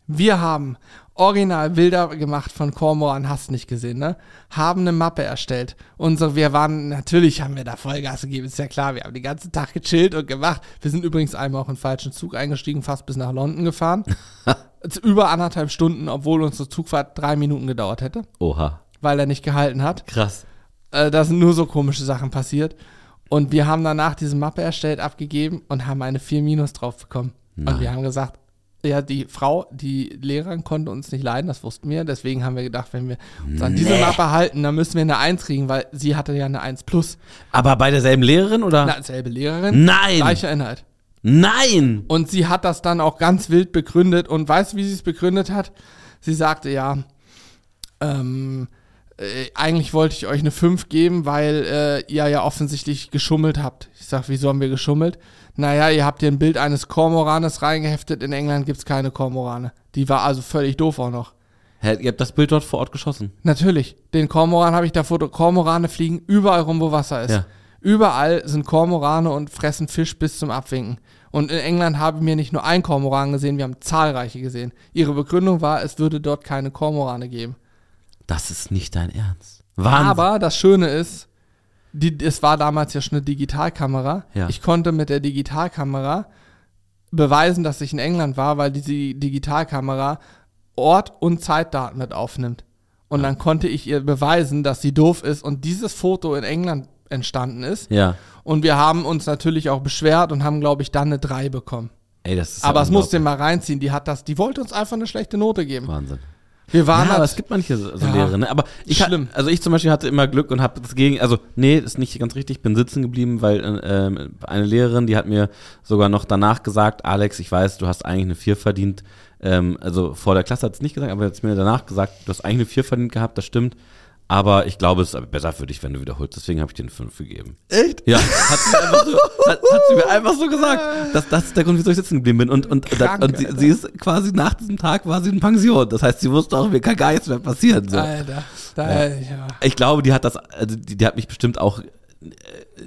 Wir haben original Bilder gemacht von Cormoran, hast nicht gesehen, ne? Haben eine Mappe erstellt. Unsere, wir waren, natürlich haben wir da Vollgas gegeben, ist ja klar, wir haben den ganzen Tag gechillt und gemacht. Wir sind übrigens einmal auch in den falschen Zug eingestiegen, fast bis nach London gefahren. [laughs] Über anderthalb Stunden, obwohl unsere Zugfahrt drei Minuten gedauert hätte, Oha. weil er nicht gehalten hat. Krass. Äh, da sind nur so komische Sachen passiert. Und wir haben danach diese Mappe erstellt, abgegeben und haben eine 4 Minus drauf bekommen. Und wir haben gesagt, ja, die Frau, die Lehrerin konnte uns nicht leiden, das wussten wir. Deswegen haben wir gedacht, wenn wir uns an diese Mappe halten, dann müssen wir eine 1 kriegen, weil sie hatte ja eine 1 plus. Aber bei derselben Lehrerin oder? Na, selbe Lehrerin, Nein! gleicher Inhalt. Nein! Und sie hat das dann auch ganz wild begründet. Und weißt du, wie sie es begründet hat? Sie sagte, ja, ähm, äh, eigentlich wollte ich euch eine 5 geben, weil äh, ihr ja offensichtlich geschummelt habt. Ich sag, wieso haben wir geschummelt? Naja, ihr habt hier ein Bild eines Kormoranes reingeheftet. In England gibt's keine Kormorane. Die war also völlig doof auch noch. Hä, ihr habt das Bild dort vor Ort geschossen. Natürlich, den Kormoran habe ich da Foto. Kormorane fliegen überall rum, wo Wasser ist. Ja. Überall sind Kormorane und fressen Fisch bis zum Abwinken. Und in England haben wir nicht nur einen Kormoran gesehen, wir haben zahlreiche gesehen. Ihre Begründung war, es würde dort keine Kormorane geben. Das ist nicht dein Ernst. Wahnsinn. Aber das Schöne ist, die, es war damals ja schon eine Digitalkamera. Ja. Ich konnte mit der Digitalkamera beweisen, dass ich in England war, weil diese Digitalkamera Ort und Zeitdaten mit aufnimmt. Und dann konnte ich ihr beweisen, dass sie doof ist und dieses Foto in England entstanden ist. ja. Und wir haben uns natürlich auch beschwert und haben, glaube ich, dann eine 3 bekommen. Ey, das ist Aber ja es musste mal reinziehen. Die hat das, die wollte uns einfach eine schlechte Note geben. Wahnsinn. Wir waren ja, aber halt- es gibt manche so Ja. Lehrerinnen. Ne? Aber ich Schlimm. also ich zum Beispiel hatte immer Glück und habe das gegen, also nee, ist nicht ganz richtig, ich bin sitzen geblieben, weil äh, eine Lehrerin, die hat mir sogar noch danach gesagt, Alex, ich weiß, du hast eigentlich eine 4 verdient. Ähm, also vor der Klasse hat es nicht gesagt, aber jetzt mir danach gesagt, du hast eigentlich eine 4 verdient gehabt, das stimmt. Aber ich glaube, es ist besser für dich, wenn du wiederholst. Deswegen habe ich dir eine 5 gegeben. Echt? Ja, hat sie, mir einfach so, hat, hat sie mir einfach so gesagt. Das, das ist der Grund, wieso ich sitzen geblieben bin. Und, und, Krank, und sie, sie ist quasi nach diesem Tag war sie in Pension. Das heißt, sie wusste auch, mir kann gar nichts mehr passieren. So. Alter. Da, ja. Ich glaube, die hat das, also die, die hat mich bestimmt auch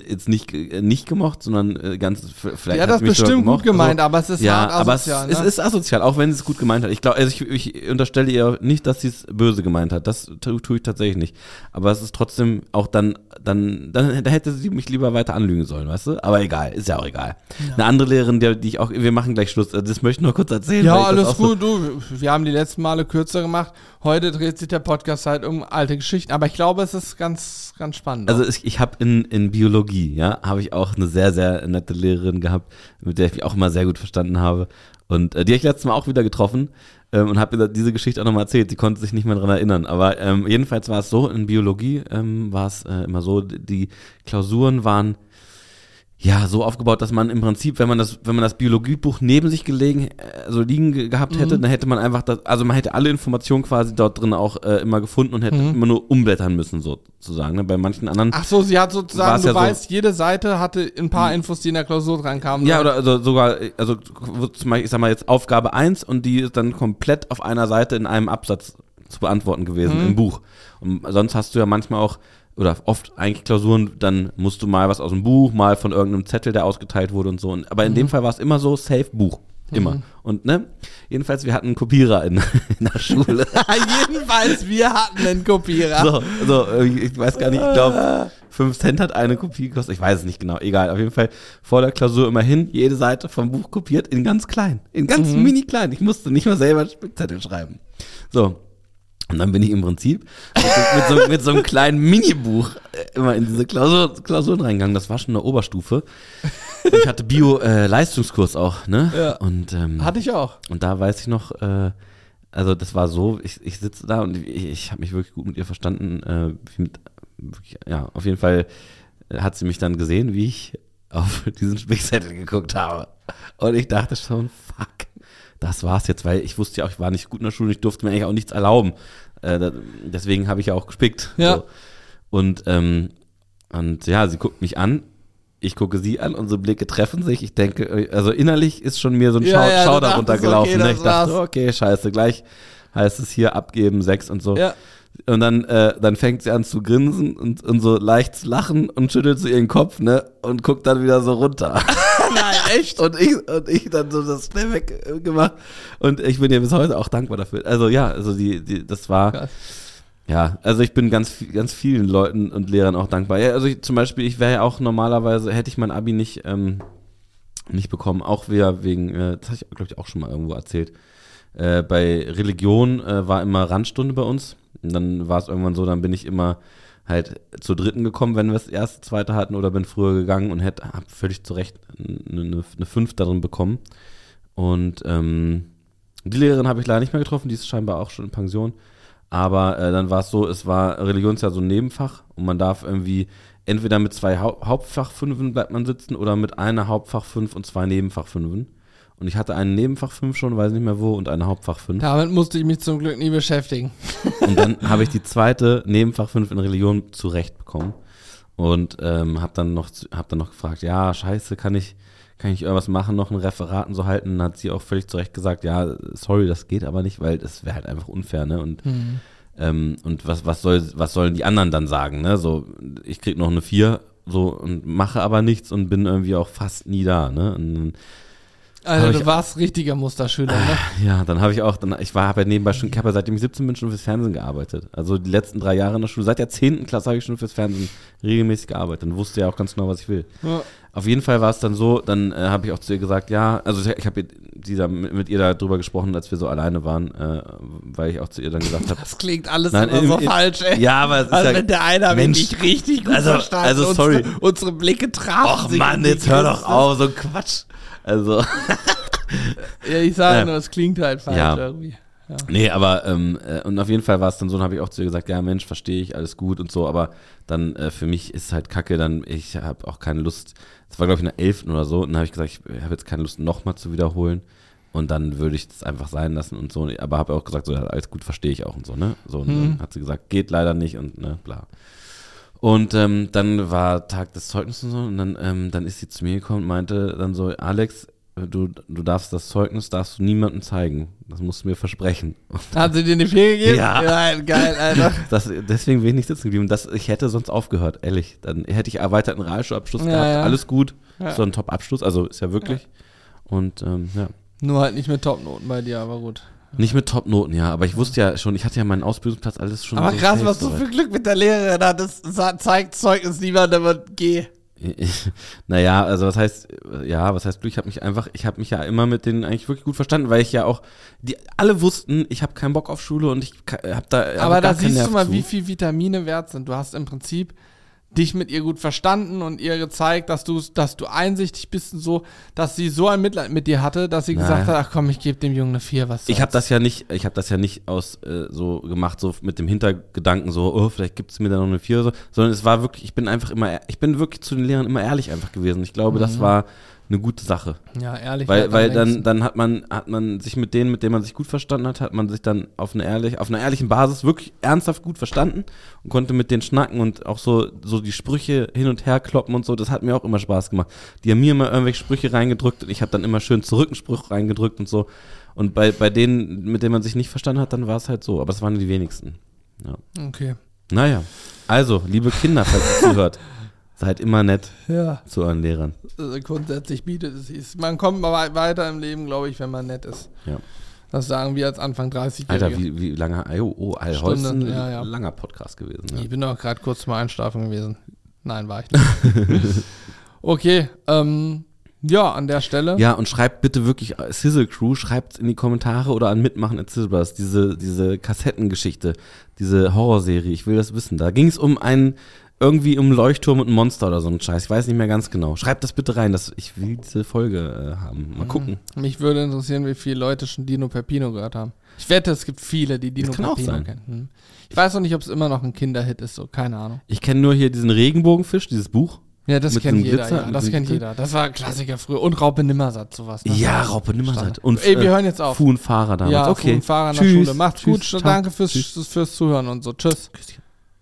jetzt nicht, äh, nicht gemocht, sondern äh, ganz, vielleicht hat das mich bestimmt gut gemocht. gemeint, Also, aber es ist ja, aber es, asozial, es ne? ist asozial, auch wenn sie es gut gemeint hat. Ich glaube, also ich, ich unterstelle ihr nicht, dass sie es böse gemeint hat. Das tu- tue ich tatsächlich nicht. Aber es ist trotzdem auch dann, dann, dann da hätte sie mich lieber weiter anlügen sollen, weißt du? Aber egal, ist ja auch egal. Eine andere Lehrerin, die, die ich auch, wir machen gleich Schluss. Also Das möchte ich nur kurz erzählen. Ja, alles auch so- gut, du. Wir haben die letzten Male kürzer gemacht. Heute dreht sich der Podcast halt um alte Geschichten. Aber ich glaube, es ist ganz, ganz spannend. Also ich, ich habe in, in Biologie, ja, habe ich auch eine sehr, sehr nette Lehrerin gehabt, mit der ich mich auch immer sehr gut verstanden habe. Und äh, die habe ich letztes Mal auch wieder getroffen ähm, und habe diese Geschichte auch nochmal erzählt. Sie konnte sich nicht mehr daran erinnern. Aber ähm, jedenfalls war es so, in Biologie ähm, war es äh, immer so, die Klausuren waren ja, so aufgebaut, dass man im Prinzip, wenn man das, wenn man das Biologiebuch neben sich gelegen, also liegen ge gehabt hätte, dann hätte man einfach das, also man hätte alle Informationen quasi dort drin auch äh, immer gefunden und hätte immer nur umblättern müssen, sozusagen. Ne? Bei manchen anderen Ach so, sie hat sozusagen, du ja so- weißt, jede Seite hatte ein paar Infos, die in der Klausur drankamen. Ja, oder also sogar, also zum Beispiel, ich sag mal jetzt Aufgabe 1 und die ist dann komplett auf einer Seite in einem Absatz zu beantworten gewesen Mhm. im Buch. Und sonst hast du ja manchmal auch, oder oft eigentlich Klausuren, dann musst du mal was aus dem Buch, mal von irgendeinem Zettel, der ausgeteilt wurde und so. Und, aber in Mhm. dem Fall war es immer so, safe Buch. Immer. Und ne, jedenfalls, wir hatten einen Kopierer in, [laughs] in der Schule. [laughs] Jedenfalls, wir hatten einen Kopierer. So, so, ich weiß gar nicht, ich glaube, 5 Cent hat eine Kopie gekostet. Ich weiß es nicht genau, egal. Auf jeden Fall vor der Klausur immerhin jede Seite vom Buch kopiert in ganz klein. In ganz mini klein. Ich musste nicht mal selber einen Spickzettel schreiben. So. Und dann bin ich im Prinzip mit, so- mit, so, mit so einem kleinen Minibuch äh, immer in diese Klausur, Klausuren reingegangen. Das war schon eine Oberstufe. Ich hatte Bio-Leistungskurs auch, ne? Ja. Und ähm, Hatte ich auch. und da weiß ich noch, äh, also das war so, ich, ich sitze da und ich, ich habe mich wirklich gut mit ihr verstanden. Äh, mit, wirklich, ja, auf jeden Fall hat sie mich dann gesehen, wie ich auf diesen Spickzettel geguckt habe. Und ich dachte schon, fuck, das war's jetzt, weil ich wusste ja auch, ich war nicht gut in der Schule, ich durfte mir eigentlich auch nichts erlauben. Äh, deswegen habe ich ja auch gespickt. Ja. So. Und, ähm, und ja, sie guckt mich an. Ich gucke sie an, unsere Blicke treffen sich. Ich denke, äh, also innerlich ist schon mir so ein Ja, Schau ja, Schauder runtergelaufen. okay, ne? Ich dachte, war's. okay, scheiße, gleich heißt es hier abgeben, sechs und so. Ja. Und dann, äh, dann fängt sie an zu grinsen und, und so leicht zu lachen und schüttelt so ihren Kopf, ne? Und guckt dann wieder so runter. [laughs] Nein, echt? Und ich, und ich dann so das schnell weggemacht. Und ich bin ihr bis heute auch dankbar dafür. Also ja, also die, die, das war. Krass. Ja, also ich bin ganz, ganz vielen Leuten und Lehrern auch dankbar. Ja, also ich, zum Beispiel, ich wäre ja auch normalerweise, hätte ich mein Abi nicht, ähm, nicht bekommen, auch wieder wegen, äh, das habe ich, glaube ich, auch schon mal irgendwo erzählt. Äh, bei Religion äh, war immer Randstunde bei uns. Und dann war es irgendwann so, dann bin ich immer halt zur dritten gekommen, wenn wir das erste, zweite hatten oder bin früher gegangen und hätte völlig zu Recht eine, eine, fünf darin bekommen. Und ähm, die Lehrerin habe ich leider nicht mehr getroffen, die ist scheinbar auch schon in Pension. Aber äh, dann war es so, es war Religionsjahr so ein Nebenfach und man darf irgendwie entweder mit zwei Hau Hauptfachfünfen bleibt man sitzen oder mit einer Hauptfachfünf und zwei Nebenfachfünfen. Und ich hatte einen Nebenfachfünf schon, weiß nicht mehr wo, und eine Hauptfachfünf. Damit musste ich mich zum Glück nie beschäftigen. [laughs] Und dann [laughs] habe ich die zweite Nebenfach 5 in Religion zurecht bekommen. Und ähm, habe dann, noch hab dann noch gefragt, ja, scheiße, kann ich, kann ich irgendwas machen, noch ein Referat und so halten? Und dann hat sie auch völlig zu Recht gesagt, ja, sorry, das geht aber nicht, weil das wäre halt einfach unfair, ne? Und, ähm, und was, was, soll, was sollen die anderen dann sagen, ne? So, ich krieg noch eine 4 so und mache aber nichts und bin irgendwie auch fast nie da, ne? Und Also Hab du warst richtiger Musterschüler, ne? Ja, dann habe ich auch, dann, ich war, habe ja nebenbei schon, ich habe ja seitdem ich 17 bin schon fürs Fernsehen gearbeitet. Also die letzten drei Jahre in der Schule, seit der 10. Klasse habe ich schon fürs Fernsehen regelmäßig gearbeitet. Dann wusste ja auch ganz genau, was ich will. Ja. Auf jeden Fall war es dann so, dann äh, habe ich auch zu ihr gesagt, ja, also ich, ich habe mit, ihr darüber gesprochen, als wir so alleine waren, äh, weil ich auch zu ihr dann gesagt habe, [laughs] Das klingt alles Nein, immer im- so im- falsch, ey. ja, aber es ist Also ja, wenn der eine Mensch, mich richtig gut also- verstanden also sorry. Unsere, unsere Blicke trafen sich Mann, und jetzt hör doch auf, so Quatsch. Also, [laughs] Ja, ich sage Ja. nur, es klingt halt falsch Ja. irgendwie. Ja. Nee, aber ähm, äh, und auf jeden Fall war es dann so, dann habe ich auch zu ihr gesagt, ja Mensch, verstehe ich, alles gut und so, aber dann äh, für mich ist halt Kacke, dann ich habe auch keine Lust, das war glaube ich in der 11. oder so, und dann habe ich gesagt, ich habe jetzt keine Lust nochmal zu wiederholen und dann würde ich das einfach sein lassen und so, aber habe auch gesagt, so ja, alles gut, verstehe ich auch und so, ne? So, und dann hat sie gesagt, geht leider nicht und ne, bla. Und ähm, dann war Tag des Zeugnisses und so und dann, ähm, dann ist sie zu mir gekommen und meinte dann so, Alex, du, du darfst das Zeugnis, darfst du niemandem zeigen. Das musst du mir versprechen. [laughs] Hat sie dir eine 4 gegeben? Ja. geil, Alter. [laughs] Das, deswegen bin ich nicht sitzen geblieben. Das, ich hätte sonst aufgehört, ehrlich. Dann hätte ich erweiterten Realschulabschluss Ja, gehabt. ja. Alles gut. Ja. So ein Top-Abschluss. Also ist ja wirklich. Und ähm, ja. Nur halt nicht mit Topnoten bei dir, aber gut. Nicht mit Top-Noten, ja. Aber ich wusste ja schon, ich hatte ja meinen Ausbildungsplatz alles schon. Aber so krass, was du für Glück mit der Lehrerin hattest. Sa- Zeigt Zeugnis niemandem und geh. [laughs] naja, also was heißt, ja, was heißt Glück? Ich habe mich einfach, ich habe mich ja immer mit denen eigentlich wirklich gut verstanden, weil ich ja auch, die alle wussten, ich habe keinen Bock auf Schule und ich habe da. Aber da siehst du mal, zu. wie viel Vitamine wert sind. Du hast im Prinzip dich mit ihr gut verstanden und ihr gezeigt, dass du, dass du einsichtig bist und so, dass sie so ein Mitleid mit dir hatte, dass sie Naja. gesagt hat, ach komm, ich gebe dem Jungen eine 4, was Ich habe soll's. das ja nicht, ich habe das ja nicht aus äh, so gemacht, so mit dem Hintergedanken, so, oh, vielleicht gibt es mir da noch eine vier oder so, sondern es war wirklich, ich bin einfach immer, ich bin wirklich zu den Lehrern immer ehrlich einfach gewesen. Ich glaube, das war eine gute Sache. Ja, ehrlich. Weil, weil dann, dann hat man, hat man sich mit denen, mit denen man sich gut verstanden hat, hat man sich dann auf eine ehrlich, auf einer ehrlichen Basis wirklich ernsthaft gut verstanden und konnte mit denen schnacken und auch so, so die Sprüche hin und her kloppen und so. Das hat mir auch immer Spaß gemacht. Die haben mir immer irgendwelche Sprüche reingedrückt und ich habe dann immer schön zurück einen Spruch reingedrückt und so. Und bei, bei denen, mit denen man sich nicht verstanden hat, dann war es halt so. Aber es waren die wenigsten. Ja. Okay. Naja. Also, liebe Kinder, falls ihr zuhört, [laughs] seid immer nett Ja. zu euren Lehrern. Also grundsätzlich bietet es sich. Man kommt mal wei- weiter im Leben, glaube ich, wenn man nett ist. Ja. Das sagen wir als Anfang 30 Alter, wie, wie lange? Oh, oh Al, heute ist ein Stunde, ja, ja. langer Podcast gewesen. Ja. Ich bin doch gerade kurz zum Einschlafen gewesen. Nein, war ich nicht. [laughs] okay, ähm, ja, an der Stelle. Ja, und schreibt bitte wirklich, äh, Sizzle Crew, schreibt in die Kommentare oder an Mitmachen at Sizzle Brothers, diese, diese Kassettengeschichte, diese Horrorserie, ich will das wissen. Da ging es um einen, irgendwie um Leuchtturm und ein Monster oder so ein Scheiß, ich weiß nicht mehr ganz genau. Schreibt das bitte rein, das, ich will diese Folge äh, haben. Mal gucken. Mich würde interessieren, wie viele Leute schon Dino Pepino gehört haben. Ich wette, es gibt viele, die Dino sein. kennen. Hm. Ich weiß noch nicht, ob es immer noch ein Kinderhit ist, so, keine Ahnung. Ich kenne nur hier diesen Regenbogenfisch, dieses Buch. Ja, das kennt jeder, Glitzer, ja. Das kennt Glitzer? jeder. Das war ein Klassiker früher. Und Raupe Nimmersatt, sowas. ne? Ja, Raupe Nimmersatt. Und Ey, wir äh, hören jetzt auf. Fu und Fahrer damals. Ja, okay. okay. Fahrer nach Tschüss, Schule. Macht's tschüss, gut. Danke fürs, fürs Zuhören und so. Tschüss. Küsschen.